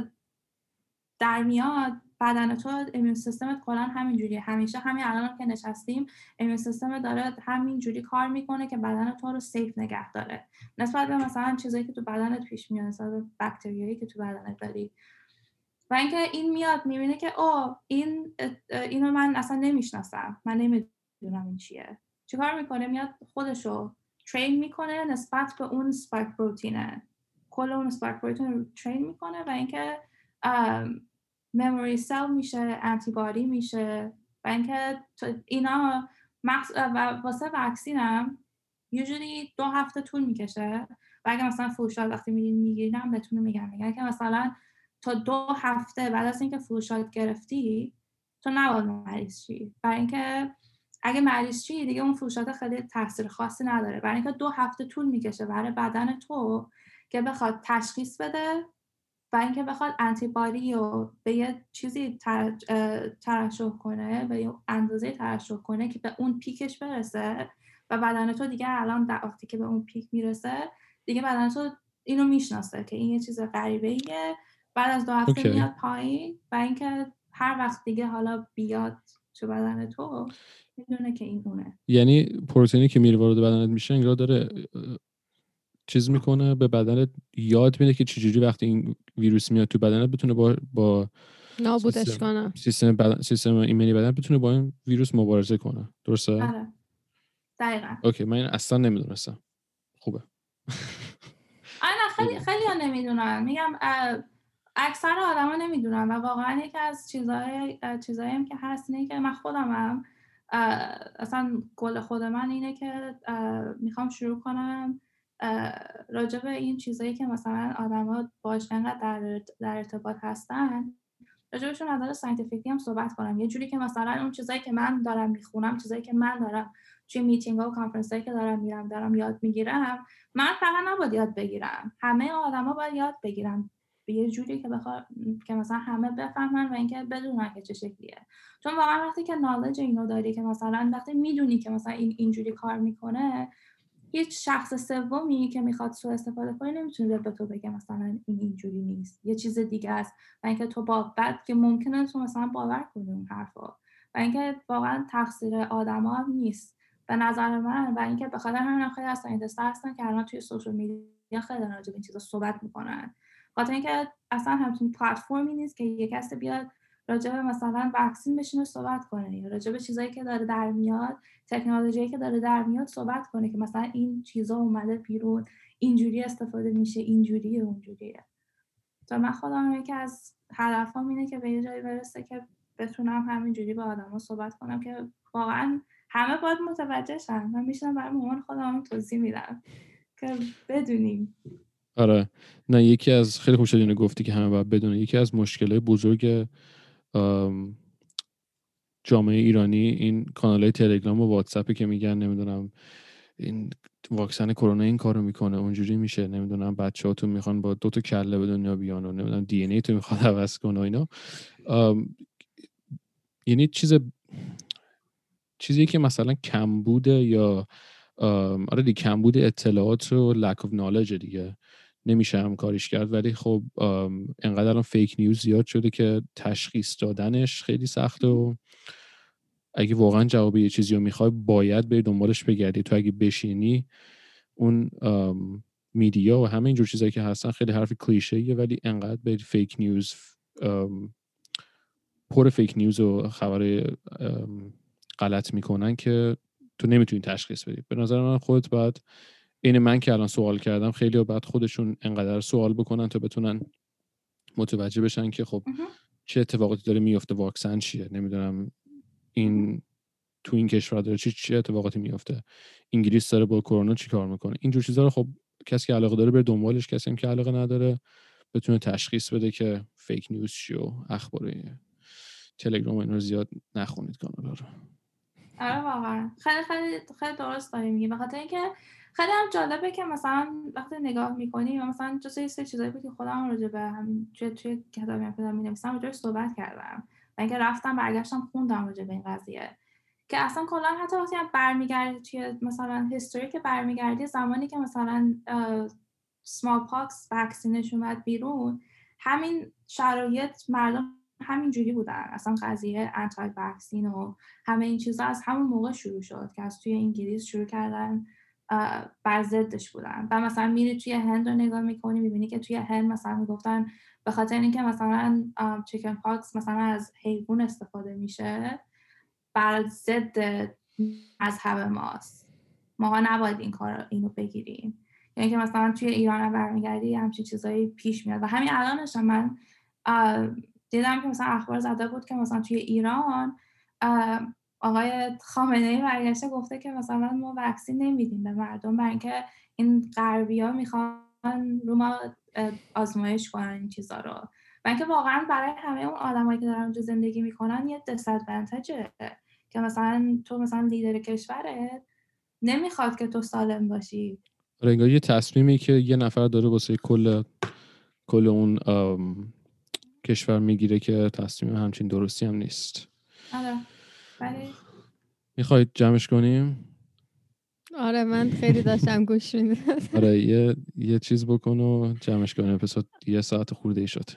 در میاد بدن تو immune system ت کلا همینجوری همیشه همین الان که نشستیم immune system داره همینجوری کار می‌کنه که بدن تو رو safe نگه داره. نسبت به مثلا چیزایی که تو بدنت پیش میاد مثلا بکتریایی که تو بدنت داری. و اینکه این میاد می‌بینه که او این اینو من اصلا نمی‌شناسم. من نمی‌دونم این چیه. چیکار می‌کنه؟ میاد خودشو train می‌کنه نسبت به اون spike protein ه کل اون spike protein رو train می‌کنه و اینکه memory cell میشه antibody میشه. و اینکه اینا مخص... و واسه vaccine هم usually دو هفته طول می‌کشه. و اگه مثلا فروشات وقتی می‌گیرین می‌گیرین بهتون میگن میگن که مثلا تا دو هفته بعد از اینکه flu shot گرفتی تو نباید مریض شی. برای اینکه اگه مریض شی دیگه اون فروشات خیلی تاثیر خاصی نداره. برای اینکه دو هفته طول می‌کشه برای بدن تو که بخواد تشخیص بده و اینکه بخواد انتیبادی رو به یه چیزی ترشح کنه به یه اندازه ترشح کنه که به اون پیکش برسه و بدن تو دیگه الان در وقتی که به اون پیک می‌رسه دیگه بدن تو اینو می‌شناسه که این یه چیز غریبه ایه بعد از دو هفته okay. میاد پایین و اینکه هر وقت دیگه حالا بیاد تو بدن تو می‌دونه که این اونه یعنی پروتئینی که میره وارد بدنت میشه انگار داره چیز می‌کنه به بدنت یاد میده که چجوری وقتی این ویروس میاد تو بدنت بتونه با با نابودش کنه. سیستم بدن سیستم ایمنی بدن بتونه با این ویروس مبارزه کنه. درسته؟ آره. دقیقا. اوکی من اصلا نمی‌دونستم. خوبه. آره خیلی خیلی ها نمی‌دونن. میگم اکثر آدما نمی‌دونن و واقعا یکی از چیزهای چیزایی هم که هست اینه که من خودم هم اصلا گل خود من اینه که می‌خوام شروع کنم راجع به این چیزایی که مثلا آدما باش انقدر در, در ارتباط هستن راجبشون نظر scientific ی هم صحبت کنم. یه جوری که مثلا اون چیزایی که من دارم می‌خونم چیزایی که من دارم توی میتینگ ها و کانفرنس هایی که دارم میرم دارم یاد می‌گیرم من فقط نباید یاد بگیرم. همه آدما باید یاد بگیرن. به یه جوری که بخوا... که مثلا همه بفهمن و اینکه بدونن که چه شکلیه. چون واقعا وقتی که نالج اینو داری که مثلا وقتی می‌دونی که مثلا این اینجوری کار می‌کنه هیچ شخص سومی که می‌خواد سو استفاده کنه نمی‌تونه به تو بگه مثلا این اینجوری نیست. یه چیز دیگه است. و اینکه تو با بعد که ممکنه تو مثلا باور کنی اون حرفا. و اینکه واقعا تقصیر آدما نیست. به نظر من و اینکه به خاطر همین خیلی از scientist هستن که الان توی social media خیلی راجع به این چیزا صحبت می‌کنن. خاطر اینکه اصلا همچین پلتفرمی نیست که یک کسی بیاد راجع به مثلا vaccine بشینه صحبت کنه یا راجع به چیزایی که داره در میاد تکنولوژی که داره در میاد صحبت کنه که مثلا این چیزا اومده بیرون اینجوری استفاده میشه اینجوریه اونجوریه. تا من خودم یکی از هدفام اینه که به یه جایی برسه که بتونم همینجوری با آدما صحبت کنم که واقعا همه باید متوجه شن. من میشنم برای مامان خودم توضیح میدم که بدونیم. آره. نه یکی از خیلی خوش اینو گفتی که همه باید بدونه یکی از مشکلات بزرگ جامعه ایرانی این کانال های تلگرام و واتسپی که میگن نمی‌دونم این واکسن کرونا این کارو می‌کنه اونجوری میشه نمی‌دونم بچه تو می‌خوان با دو تا کله به دنیا بیان و نمی‌دونم دی ای تو می‌خواد عوض کنه و اینا. یعنی چیز چیزی که مثلا کمبود یا آره دی کمبود اطلاعات و lack of knowledge دیگه. نمیشه هم کارش کرد ولی خب انقدر الان فیک نیوز زیاد شده که تشخیص دادنش خیلی سخته و اگه واقعا جواب یه چیزی رو می‌خوای باید بری دنبالش بگردی. تو اگه بشینی اون میدیا و همه اینجور چیزایی که هستن خیلی حرف کلیشه ولی انقدر به فیک نیوز پر فیک نیوز و خبر غلط می‌کنن که تو نمی‌تونی تشخیص بدی. به نظر من خودت باید این من که الان سوال کردم خیلی بعد خودشون انقدر سوال بکنن تا بتونن متوجه بشن که خب چه اتفاقاتی داره میفته واکسن چیه؟ نمی‌دونم. این تو این کشور داره چی چه اتفاقاتی میفته انگلیس داره با کرونا چی کار می‌کنه؟ اینجور چیزا رو خب کسی که علاقه داره بره دنبالش کسی هم که علاقه نداره بتونه تشخیص بده که فیک نیوز چی و اخبار تلگرام اینا رو زیاد نخونید کانالا رو. آره واقعا. خیلی خیلی خیلی درست داری میگی. بخاطر اینکه خیلی هم جالبه که مثلا وقتی نگاه می‌کنی و مثلا جز سری چیزایی بود که خودم راجع به همین توی توی کتابی هم که می نویسم راجع صحبت کردم و اینکه رفتم برگشتم خوندم راجع به این قضیه. که اصلا کلا حتی وقتی هم برمیگردی توی مثلا هیستوری که برمیگردی زمانی که مثلا سمال پاکس وکسینش اومد بیرون همین شرایط مردم همین جوری بودن. اصلا قضیه انتای وکسین و همه این چیزا از همون موقع شروع شد که از توی انگلیس شروع کردن بر ضدش بودن. و مثلا میری توی هند رو نگاه می‌کنی می‌بینی که توی هند مثلا می‌گفتن به خاطر اینکه مثلا چیکن پاکس مثلا از حیوان استفاده میشه بر ضد مذهب ماست. ماها نباید این کار اینو بگیریم. یعنی که مثلا توی ایران برمیگردی همچین چیزایی پیش میاد. و همین الانش من دیدم که مثلا اخبار زده بود که مثلا توی ایران آقای خامنه ای برگشته گفته که مثلا ما وکسین نمیدیم به مردم برای اینکه این غربی ها می‌خوان رو ما آزمایش کنن این چیزا رو. و اینکه واقعا برای همه اون آدمایی که دارن اونجا زندگی می‌کنن یه بنتجه که مثلا تو مثلا لیدر کشورت نمی‌خواد که تو سالم باشی. آره انگار یه تصمیمی که یه نفر داره واسه کل کل اون کشور می‌گیره که تصمیم همچین درستی هم نیست. آره. بله. می‌خواید جمعش کنیم؟ آره من خیلی داشتم گوش میدم *laughs* آره یه یه چیز بکن و جمعش کنیم. اپیزود یه ساعت خورده ای شد.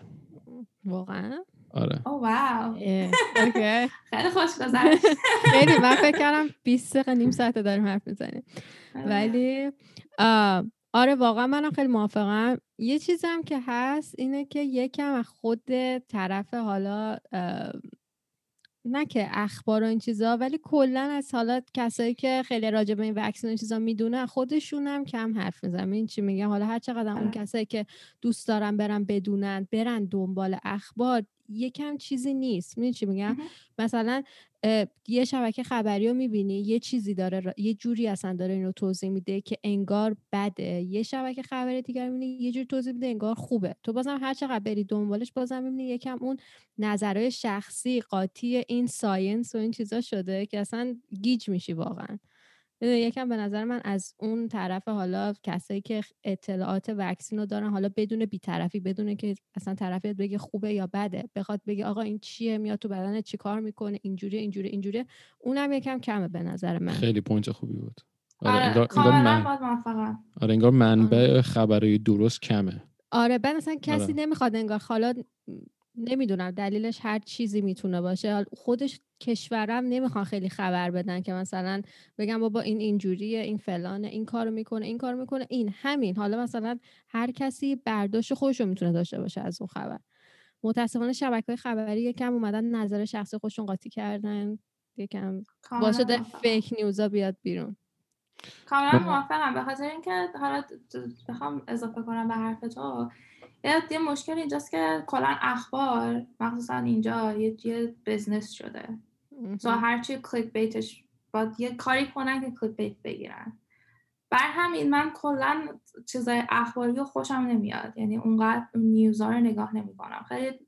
واقعا؟ آره. او واو. اوکی. *laughs* خیلی خوش گذشت. *laughs* خیلی من فکر کردم 20 دقیقه نیم ساعت داریم حرف می‌زنیم. ولی آره واقعا منم خیلی موافقم. یه چیزم که هست اینه که یکم از خود طرف حالا نه که اخبار و این چیزا ولی کلا از حالا کسایی که خیلی راجع به این وکسین و چیزا می‌دونه خودشون هم کم حرف می‌زنن. این چی میگم حالا هر چقدر اون کسایی که دوست دارن برن بدونن برن دنبال اخبار یکم چیزی نیست. می‌دونی چی میگم؟ مثلا یه شبکه خبری رو می‌بینی یه چیزی داره یه جوری اصلا داره اینو توضیح میده که انگار بده. یه شبکه خبری دیگر می‌بینی یه جوری توضیح میده انگار خوبه. تو بازم هر چقدر بری دنبالش بازم می‌بینی یکم اون نظرهای شخصی قاطی این science و این چیزا شده که اصلا گیج میشی واقعا. یکم به نظر من از اون طرف حالا کسایی که اطلاعات vaccine رو دارن حالا بدون بیطرفی بدونه که اصلا طرفیت بگه خوبه یا بده بخواد بگه آقا این چیه میاد تو بدن چی کار می‌کنه اینجوری اینجوری اینجوری اونم یکم کمه به نظر من خیلی پوینت خوبی بود آره, آره انگار, من... آره انگار منبع آره. خبرهای درست کمه آره بعد مثلا کسی آره. نمی‌خواد انگار حالا نمی‌دونم دلیلش هر چیزی می‌تونه باشه. خودش کشورم نمی‌خوان خیلی خبر بدن که مثلا بگم بابا این اینجوریه این فلانه این کارو می‌کنه این کارو می‌کنه این همین. حالا مثلا هر کسی برداشت خودش رو می‌تونه داشته باشه از اون خبر. متاسفانه شبکه های خبری یکم اومدن نظر شخصی خودشون قاطی کردن. یکم باشه فیک نیوزا بیاد بیرون. کاملا موافقم. به خاطر اینکه حالا بخوام اضافه کنم به حرف تو یه مشکل اینجاست که کلا اخبار مخصوصا اینجا یه, یه بزنس شده. تو هرچی کلیک بیتش باید یه کاری کنن که کلیک بیت بگیرن. بر همین من کلا چیزای اخباری رو خوشم نمیاد. یعنی اونقدر اون news ا رو نگاه نمی‌کنم. خیلی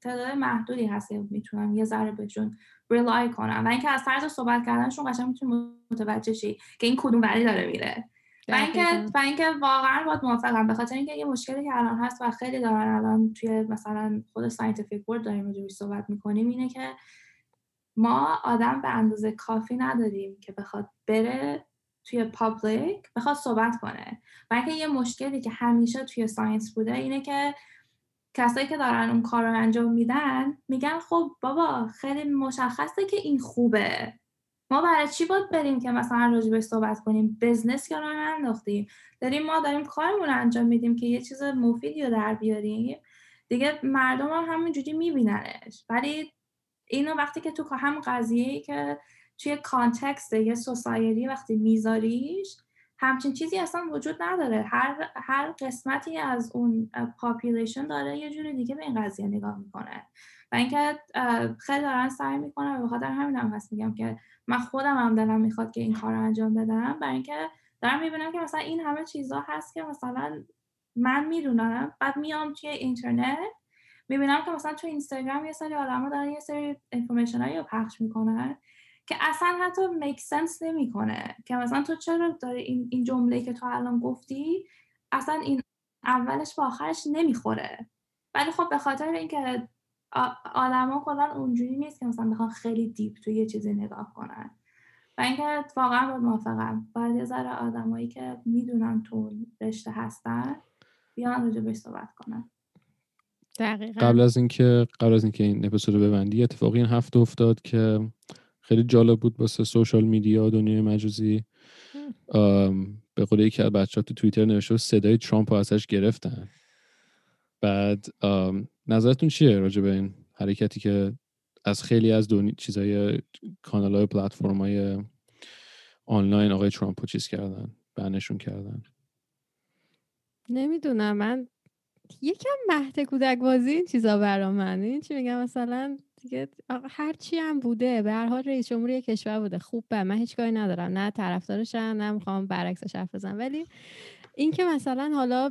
تعداد محدودی هست که می‌تونم یه ذره بهشون rely کنم. و اینکه از طرز صحبت کردنشون قشنگ می‌تونی متوجه شی که این کدوم وری داره میره. و اینکه و اینکه واقعا باید موافقم. به خاطر اینکه یه مشکلی که الان هست و خیلی دارن الان توی مثلا خود scientific world داریم راجعش صحبت می‌کنیم اینه که ما آدم به اندازه کافی نداریم که بخواد بره توی public بخواد صحبت کنه. و اینکه یه مشکلی که همیشه توی science بوده اینه که کسایی که دارن اون کار رو انجام میدن میگن خب بابا خیلی مشخصه که این خوبه. ما برای چی باید بریم که مثلا راجبش صحبت کنیم؟ business ی راه انداختیم. داریم ما داریم کارمون انجام میدیم که یه چیز مفیدی رو در بیاریم. دیگه مردم هم همینجوری میبیننش. ولی اینو وقتی که تو هم قضیه که توی context یه society وقتی میذاریش همچین چیزی اصلا وجود نداره. هر, هر قسمتی از اون population داره یه جوری دیگه به این قضیه نگاه می‌کنه. و اینکه خیلی دارن سعی می‌کنن و بخاطر همین هم هست میگم که من خودم هم دلم می‌خواد که این کار رو انجام بدم. برای اینکه دارم می‌بینم که مثلا این همه چیزها هست که مثلا من می‌دونم. بعد میام توی اینترنت می‌بینم که مثلا تو اینستاگرام یه سری آدما دارن یه سری information رو پخش می‌کنن که اصلا حتی میک سنس نمی‌کنه. که مثلا تو چرا داری این, این جمله که تو الان گفتی اصلا این اولش با آخرش نمی‌خوره. ولی خب به خاطر اینکه آدما کلا اونجوری نیست که مثلا بخوان خیلی دیپ تو یه چیزی نگاه کنن. و اینکه واقعا باید موافقم. باید یه ذره آدمایی که می‌دونن تو رشته هستن بیان راجع بهش صحبت کنن. دقیقا. قبل از اینکه قبل از اینکه این اپیزود رو ببندی اتفاقی این هفته افتاد که خیلی جالب بود واسه سوشال میدیا دنیای مجازی به قول یکی از بچه ها تو توییتر نوشته صدای ترامپ رو ازش گرفتن. بعد نظرتون چیه راجع به این حرکتی که از خیلی از دونی چیزای کانال های پلتفرم های آنلاین آقای ترامپ رو چیز کردن بنشون کردن؟ نمی‌دونم. من یکم مهد کودک بازی این چیزا برا من این چی میگم؟ مثلا دیگه هر چی هم بوده به هر حال رئیس جمهوری کشور بوده. خوب به من هیچ کاری ندارم. نه طرفدارشم نه می‌خوام برعکسش حرف بزنم. ولی اینکه مثلا حالا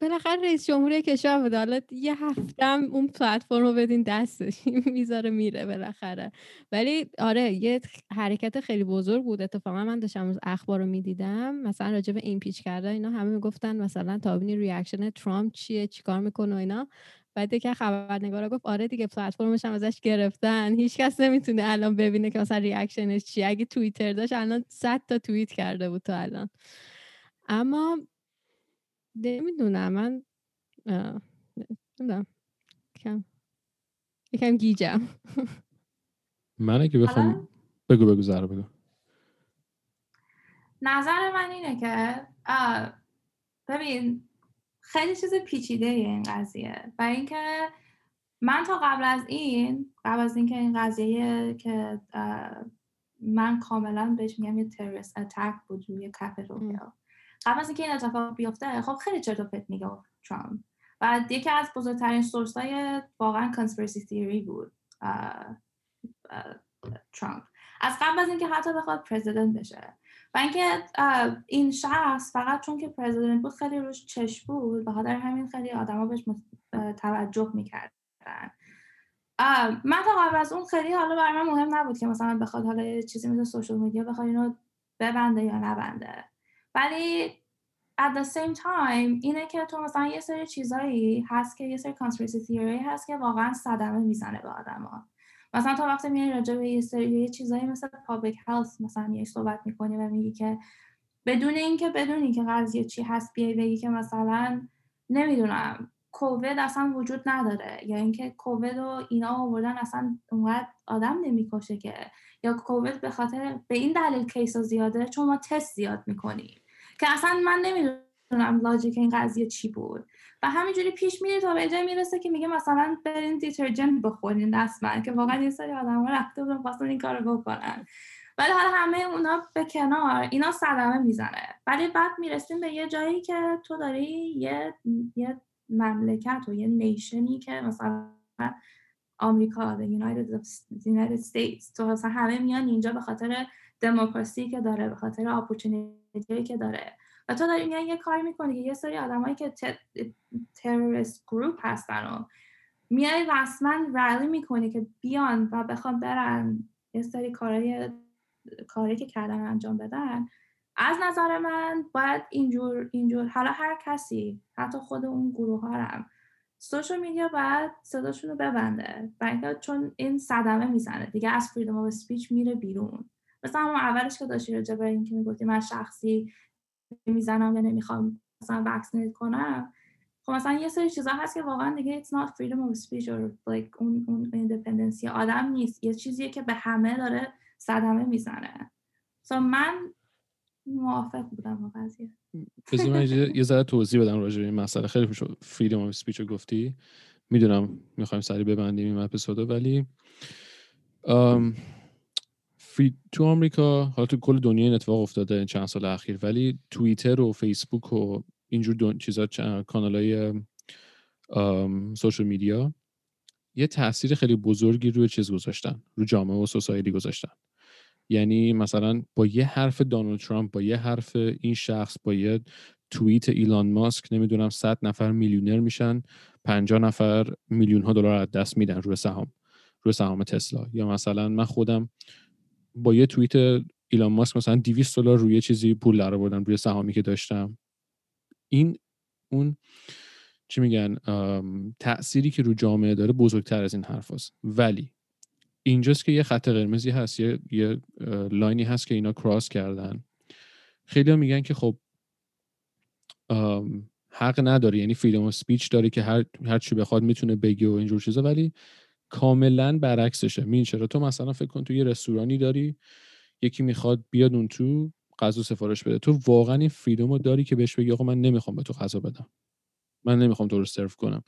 بالاخره رئیس جمهوری کشور بوده. حالا یه هفتم اون پلتفرم رو بدین دستش *laughs* می‌ذاره میره بالاخره. ولی آره یه حرکت خیلی بزرگ بود. اتفاقا من داشتم اخبار رو می‌دیدم. مثلا راجع به این impeach کرده اینا همه می‌گفتن مثلا تا ببینی reaction ترامپ چیه چیکار می‌کنه و اینا. بعد که خبرنگارا گفت آره دیگه پلتفرمش هم ازش گرفتن. هیچکس نمی‌تونه الان ببینه که مثلا reaction ش چیه. اگه توییتر داشت الان 100 تا توییت کرده بود تا الان. اما نمی‌دونم. من نمی‌دونم. کم یکم گیجم. من اگه بخوام بگو بگو زهرا بگو. نظر من اینه که ببین خیلی چیز پیچیده این قضیه. و اینکه من تا قبل از این قبل از اینکه این قضیه که من کاملا بهش میگم یه تروریست اتک بود روی کپیتول قبل از اینکه این اتفاق بیفته خب خیلی چرت و پرت میگه ترامپ. و یکی از بزرگترین سورس های واقعا کنسپیرسی تیوری بود ترامپ. از قبل از اینکه حتی بخواد پرزیدنت بشه. و اینکه این شخص فقط چون که پرزیدنت بود خیلی روش چشم بود به خاطر همین خیلی آدما بهش توجه می‌کردن. من تا قبل از اون خیلی حالا برای من مهم نبود که مثلا بخواد حالا چیزی مثل سوشال میدیا بخواد اینو ببنده یا نبنده. ولی at the same time اینه که تو مثلا یه سری چیزایی هست که یه سری conspiracy theory هست که واقعا صدمه می‌زنه به آدما. مثلا تا وقتی میای راجع به یه سری یه چیزایی مثل public health مثلا میای صحبت می‌کنی و میگی که بدون اینکه بدونی که قضیه چی هست بیای بگی که مثلا نمی‌دونم. کووید اصلا وجود نداره. یا اینکه کووید و اینا آوردن اصلا اونقدر آدم نمی‌کشه که. یا کووید به خاطر به این دلیل کیس زیاده چون ما تست زیاد می‌کنیم. که اصلا من نمی‌دونم لاجیک این قضیه چی بود. و همینجوری پیش میره تا به جای می‌رسه که میگه مثلا برین دیترجنت بخورین دستمن که واقعا یه سری آدم ها رفته بودن خواستن این کارو بکنن. ولی حالا همه اونا به کنار اینا صدمه می‌زنه. ولی بعد می‌رسیم به یه جایی که تو داری یه, یه مملکت و یه نیشنی که مثلا آمریکا the United, United States. تو همه میان اینجا به خاطر دموکراسی که داره به خاطر اپورتونیتی که داره. و تو داری میان یه کاری می‌کنی که یه سری آدمایی که تروریست گروپ هستن و میای رسما رلی می‌کنی که بیان و بخوان برن یه سری کارهای کاری که کردن انجام بدن. از نظر من باید اینجور اینجور. حالا هر کسی حتی خود اون گروه ها هم سوشال میدیا باید صداشون رو ببنده و چون این صدمه می‌زنه دیگه از فریدم آف سپیچ میره بیرون. مثلا همون اولش که داشتی راجع به اینکه می‌گفتی من شخصی می‌زنم و نمی‌خوام مثلا وکسینیت کنم خب مثلا یه سری چیزا هست که واقعا دیگه it's not freedom of speech or like اون اون independence. آدم نیست. یه چیزیه که به همه داره صدمه می‌زنه. So من موافق بودم با قضیه. یه ذره توضیح بدم راجع به این مسئله. خیلی freedom of speech گفتی. می‌دونم می‌خوایم سری ببندیم این اپیزودو ولی تو آمریکا حالا تو کل دنیا این اتفاق افتاده چند سال اخیر ولی توییتر و فیسبوک و اینجور دون چیزا کانال های social media یه تاثیر خیلی بزرگی روی چیز گذاشتن رو جامعه و society گذاشتن. یعنی مثلا با یه حرف دونالد ترامپ با یه حرف این شخص با یه توییت ایلان ماسک نمی‌دونم 100 نفر میلیونر میشن 50 نفر میلیون ها دلار از دست میدن روی سهام روی سهام تسلا یا مثلا من خودم با یه توییت ایلان ماسک مثلا 200 دلار روی چیزی پول در آوردم روی سهامی که داشتم این اون چی میگن تأثیری که رو جامعه داره بزرگتر از این حرف هست. ولی اینجاست که یه خط قرمزی هست یه, یه لاینی هست که اینا کراس کردن. خیلی میگن که خب حق نداره یعنی فریدم و سپیچ داره که هر هر چی بخواد می‌تونه بگه و اینجور چیزا ولی کاملا برعکسشه. می چرا؟ تو مثلا فکر کن تو یه رستورانی داری یکی می‌خواد بیاد اون تو غذا سفارش بده. تو واقعا این فریدم رو داری که بهش بگی آقا من نمی‌خوام به تو غذا بدم. من نمی‌خوام تو رو سرو کنم.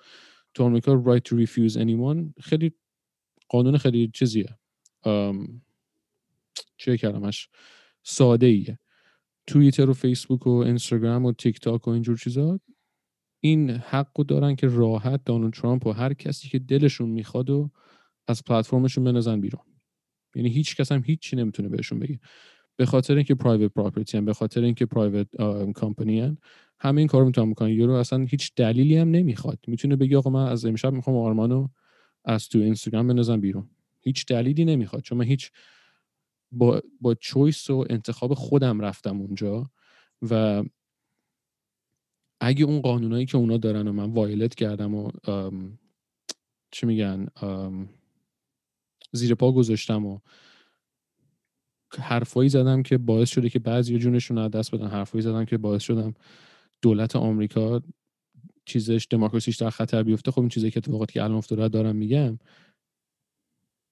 تو آمریکا right to refuse anyone. خیلی قانون خیلی چیزیه. چه کلمش ساده ایه توییتر و فیسبوک و اینستاگرام و تیک تاک و اینجور چیزا این حق دارن که راحت دانالد ترامپ و هر کسی که دلشون می‌خواد و از پلتفرمشون بنزن بیرون. یعنی هیچ کس هم هیچی نمی‌تونه بهشون بگه. به خاطر اینکه پرایوت پراپرتی هم به خاطر اینکه پرایوت کمپانی هم همه این کارو می‌تونن بکنن. یورو اصلا هیچ دلیلی هم نمی‌خواد. می‌تونه بگه آقا من از امشب می‌خوام آرمانو از تو اینستاگرام بنزن بیرون. هیچ دلیلی نمی‌خواد چون من هیچ با, با چویس و انتخاب خودم رفتم اونجا و اگه اون قانونایی که اونا دارن و من وایلت کردم و چی میگن زیر پا گذاشتم و حرفایی زدم که باعث شده که بعضی جونشون رو دست بدن حرفایی زدم که باعث شدم دولت آمریکا چیزش دموکراسیش در خطر بیفته خب این چیزی که اتفاقاتی که الان افتاده دارم میگم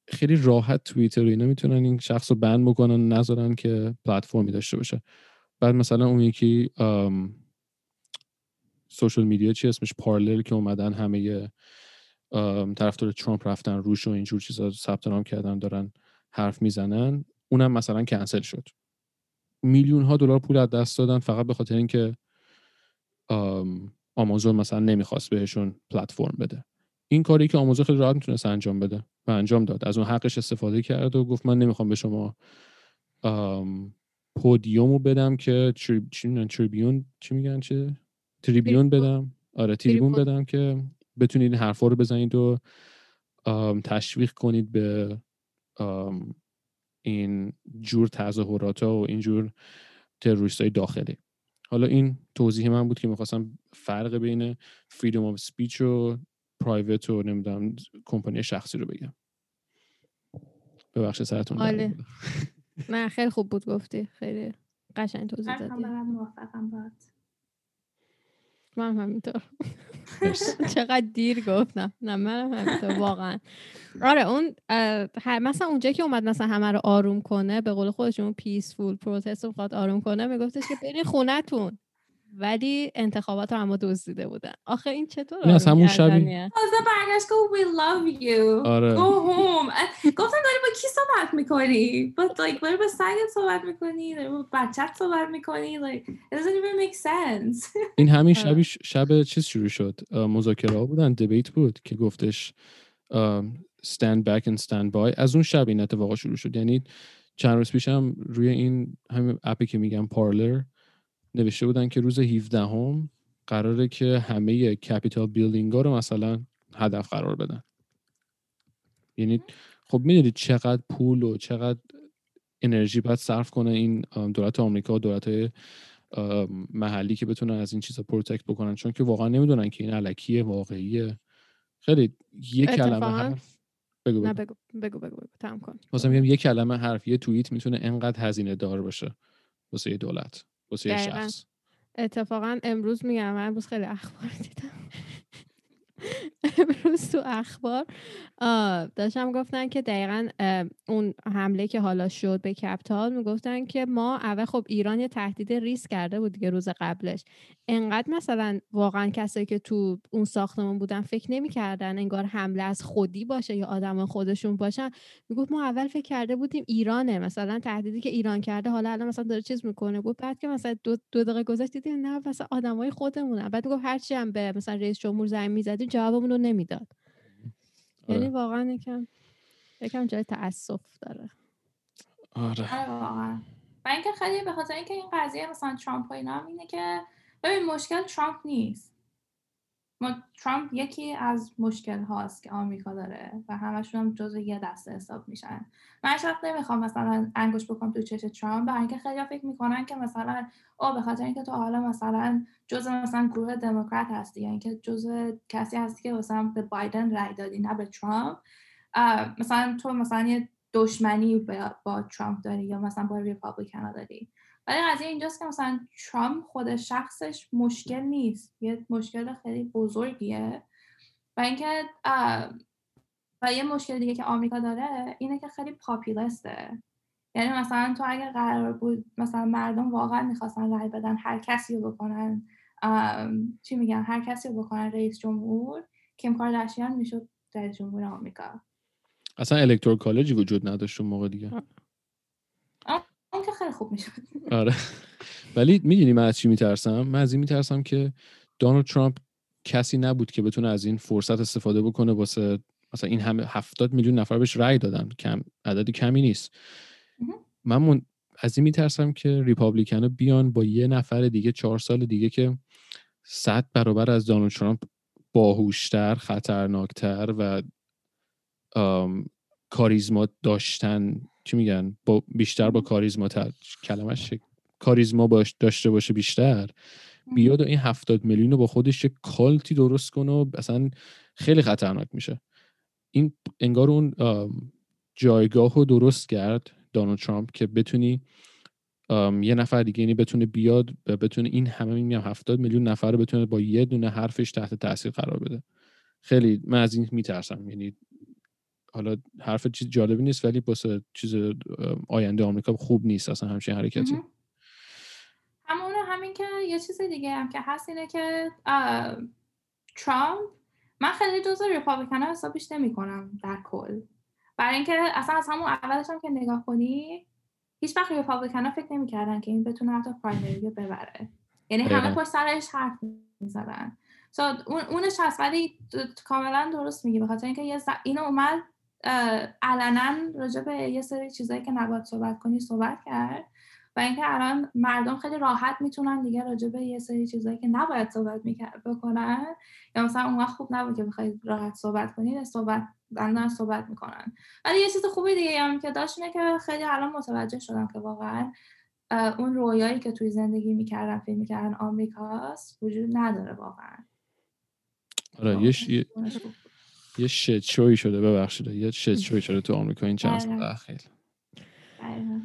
خیلی راحت توییتر و اینا می‌تونن این شخص رو ban بکنن نذارن که پلتفرمی داشته باشه. بعد مثلا اون یکی social media چی اسمش؟ Parler که اومدن همه طرفدار ترامپ رفتن روش و اینجور چیزا ثبت نام کردن دارن حرف می‌زنن. اونم مثلا کنسل شد. میلیون ها دلار پول از دست دادن فقط به خاطر اینکه آمازون مثلا نمی‌خواست بهشون پلتفرم بده. این کاری که آمازون خیلی راحت می‌تونست انجام بده و انجام داد. از اون حقش استفاده کرد و گفت من نمی‌خوام به شما پودیومو بدم که تریبیون چی میگن چه تریبیون بدم. آره تریبون بدم که بتونید این حرفا رو بزنید و تشویق کنید به این جور تظاهرات ها و این جور تروریست های داخلی. حالا این توضیح من بود که می‌خواستم فرق بین فریدم آف سپیچ و پرایوت و نمی‌دونم کمپانی شخصی رو بگم. ببخشید سرتون آله. نه خیلی خوب بود گفتی. خیلی قشنگ توضیح دادی. موافقم باید من همینطور. *laughs* چقدر دیر گفتم. نه من همینطور واقعا. آره اون مثلا اونجا که اومد مثلا همه رو آروم کنه به قول خودش اون پیسفول پروتست رو آروم کنه میگفتش که برین خونتون ولی انتخابات رو اما دزدیده بودن. آخه این چطور این از همون شبی تازه برگشت گفت we love you. آره. go home. گفتم داری با کی صحبت می‌کنی؟ but like داری با سگت صحبت می‌کنی؟ داری با بچت صحبت می‌کنی؟ Like it doesn't even make sense. *laughs* این همین شبی شب چیز شروع شد. مذاکره ها بودن دیبیت بود که گفتش stand back and stand by. از اون شب این اتفاقا شروع شد. یعنی چند روز پیشم روی این همین app ی که میگم Parler نوشته بودن که روز 17 هم قراره که همه Capitol building ها رو مثلا هدف قرار بدن. یعنی خب می‌دونید چقدر پول و چقدر انرژی باید صرف کنه این دولت آمریکا و دولت محلی که بتونن از این چیزا protect بکنن. چون که واقعا نمی‌دونن که این الکیه واقعیه. خیلی یه کلمه حرف. بگو بگو. بگو بگو بگو, بگو. کن. میگم یه کلمه حرف یه توییت می‌تونه انقدر هزینه دار باشه واسه دولت. واسه شخص. اتفاقا امروز میگم من امروز خیلی اخبار *laughs* دیدم. *laughs* امروز تو اخبار داشتم گفتن که دقیقا اون حمله که حالا شد به کپتال می‌گفتن که ما اول خب ایران یه تهدید ریس کرده بود دیگه روز قبلش. انقدر مثلا واقعا کسایی که تو اون ساختمون بودن فکر نمی‌کردن انگار حمله از خودی باشه یا آدم خودشون باشن. می‌گفت ما اول فکر کرده بودیم ایرانه. مثلا تهدیدی که ایران کرده حالا الان مثلا داره چیز می‌کنه. گفت بعد که مثلا دو, دو دقیقه گذشت دیدیم نه مثلا آدمای خودمونه بعد می‌گفت هرچی هم به مثلا رئیس جمهور زنگ می‌زدیم جوابمون رو نمی‌داد. یعنی آره. واقعا یکم یکم جای تاسف داره. آره, آره، واقعا. و اینکه خیلی به خاطر اینکه این قضیه مثلا ترامپ و اینا اینه که ببین مشکل ترامپ نیست. ما ترامپ یکی از مشکل هاست که آمریکا داره و همشون هم جز یه دسته حساب میشن. من وقت نمی‌خوام مثلا انگوش بکنم تو چش ترامپ برای اینکه خیلی فکر می‌کنن که مثلا او به خاطر اینکه تو حالا مثلا جز مثلا گروه دموکرات هستی یا اینکه جز کسی هستی که مثلا به بایدن رای دادی نه به ترامپ. مثلا تو مثلا یه دشمنی با ترامپ داری یا مثلا با ریپابلیکن داری. ولی قضیه اینجاست که مثلا ترامپ خود شخصش مشکل نیست. یه مشکل خیلی بزرگیه. و اینکه و یه مشکل دیگه که آمریکا داره اینه که خیلی پاپیلسته. یعنی مثلا تو اگر قرار بود مثلا مردم واقعا می‌خواستن رای بدن هر کسی رو بکنن چی میگن هر کسی رو بکنن رئیس جمهور کیم کارداشیان می‌شد رئیس جمهور آمریکا. اصلا الکترال کالجی وجود نداشت اون موقع دیگه. که خیلی خوب می‌شد. آره. ولی می‌دونی من از چی میترسم؟ من از این میترسم که دونالد ترامپ کسی نبود که بتونه از این فرصت استفاده بکنه واسه مثلا این همه هفتاد میلیون نفر بهش رأی دادن. کم عددی کمی نیست. من از این میترسم که ریپابلیکن بیان با یه نفر دیگه چهار سال دیگه که صد برابر از دونالد ترامپ باهوشتر خطرناکتر و کاریزما داشتن چی میگن؟ با بیشتر با کاریزما کلمش کاریزما باش داشته باشه بیشتر. بیاد و این هفتاد میلیون رو با خودش یه کالتی درست کنه و اصلا خیلی خطرناک میشه. این انگار اون جایگاه رو درست کرد دونالد ترامپ که بتونی یه نفر دیگه یعنی بتونه بیاد و بتونه این همه میگم هفتاد میلیون نفر رو بتونه با یه دونه حرفش تحت تاثیر قرار بده. خیلی من از این میترسم. یعنی حالا حرف چیز جالبی نیست ولی واسه چیز آینده آمریکا خوب نیست اصلا همچین حرکتی. همون همین که یه چیز دیگه هم که هست اینه که ترامپ من خیلی جزء ریپابلیکن ها حسابش نمی کنم در کل. برای اینکه اصلا از همون اولش هم که نگاه کنی هیچ وقت ریپابلیکن ها فکر نمی‌کردن که این بتونه حتی پرایمری رو ببره. یعنی همه پشت سرش حرف می‌زدن. So, اون اونش هست ولی کاملا درست میگی بخاطر اینکه یه اینو اومد علنا راجع به یه سری چیزایی که نباید صحبت کنی صحبت کرد و اینکه الان مردم خیلی راحت می‌تونن دیگه راجع به یه سری چیزایی که نباید صحبت بکنن. یا مثلا اون خوب نبود که بخواید راحت صحبت کنید صحبت دندان صحبت می‌کنن. ولی یه چیز خوبی دیگه هم که داشت اینه که خیلی الان متوجه شدم که واقعا اون رویایی که توی زندگی می‌کردن فیلم می‌کردن آمریکاست وجود نداره واقعا. آره یه, یه شد شوی شده ببخشید. یه شد شوی شده تو آمریکا این چند سال بله. اخیر. بله.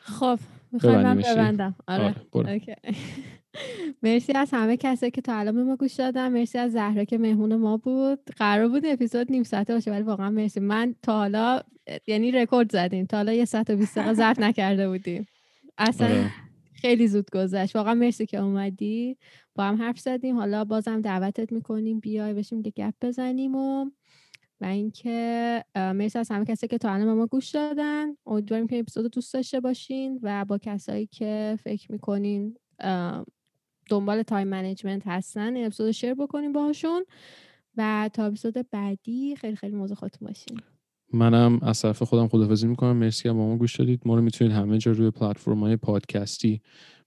خب می‌خوام من ببندم. آره, آره. *laughs* مرسی از همه کسایی که تا الان ما گوش دادن. مرسی از زهرا که مهمون ما بود. قرار بود اپیزود نیم ساعته باشه ولی واقعا مرسی. من تا حالا یعنی رکورد زدیم تا حالا یه ساعت و 20 دقیقه ضبط نکرده بودیم. اصلا آره. خیلی زود گذشت. واقعا مرسی که اومدی. با هم حرف زدیم. حالا بازم دعوتت می‌کنیم. بیای بشینیم که گپ بزنیم و و اینکه مرسی از همه کسی که تا الان ما گوش دادن. امیدواریم که اپیزود دوست داشته باشین و با کسایی که فکر می‌کنین دنبال time management هستن این اپیزود share بکنیم باهاشون. و تا اپیزود بعدی خیلی خیلی مواظب خودتون باشین. منم از طرف خودم خداحافظی می‌کنم. مرسی که با ما گوش دادید. ما رو می‌تونید همه جا روی پلتفرم های پادکستی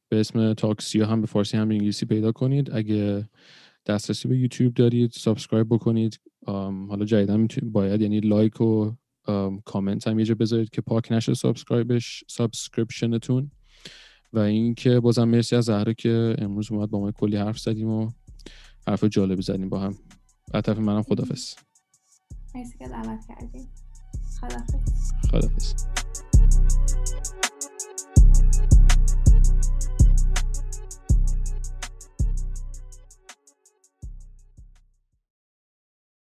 به اسم تاکسیا هم به فارسی هم به انگلیسی پیدا کنید. اگه دسترسی به یوتیوب دارید subscribe بکنید. حالا جدیدا باید یعنی لایک و کامنت هم یه جا بذارید که پاک نشه subscribe ش subscription تون. و اینکه بازم مرسی از زهره که امروز اومد با ما کلی حرف زدیم و حرف جالبی زدیم با هم. بعد طرف منم خدافز مرسی که دعوت کردیم خدافز خدافز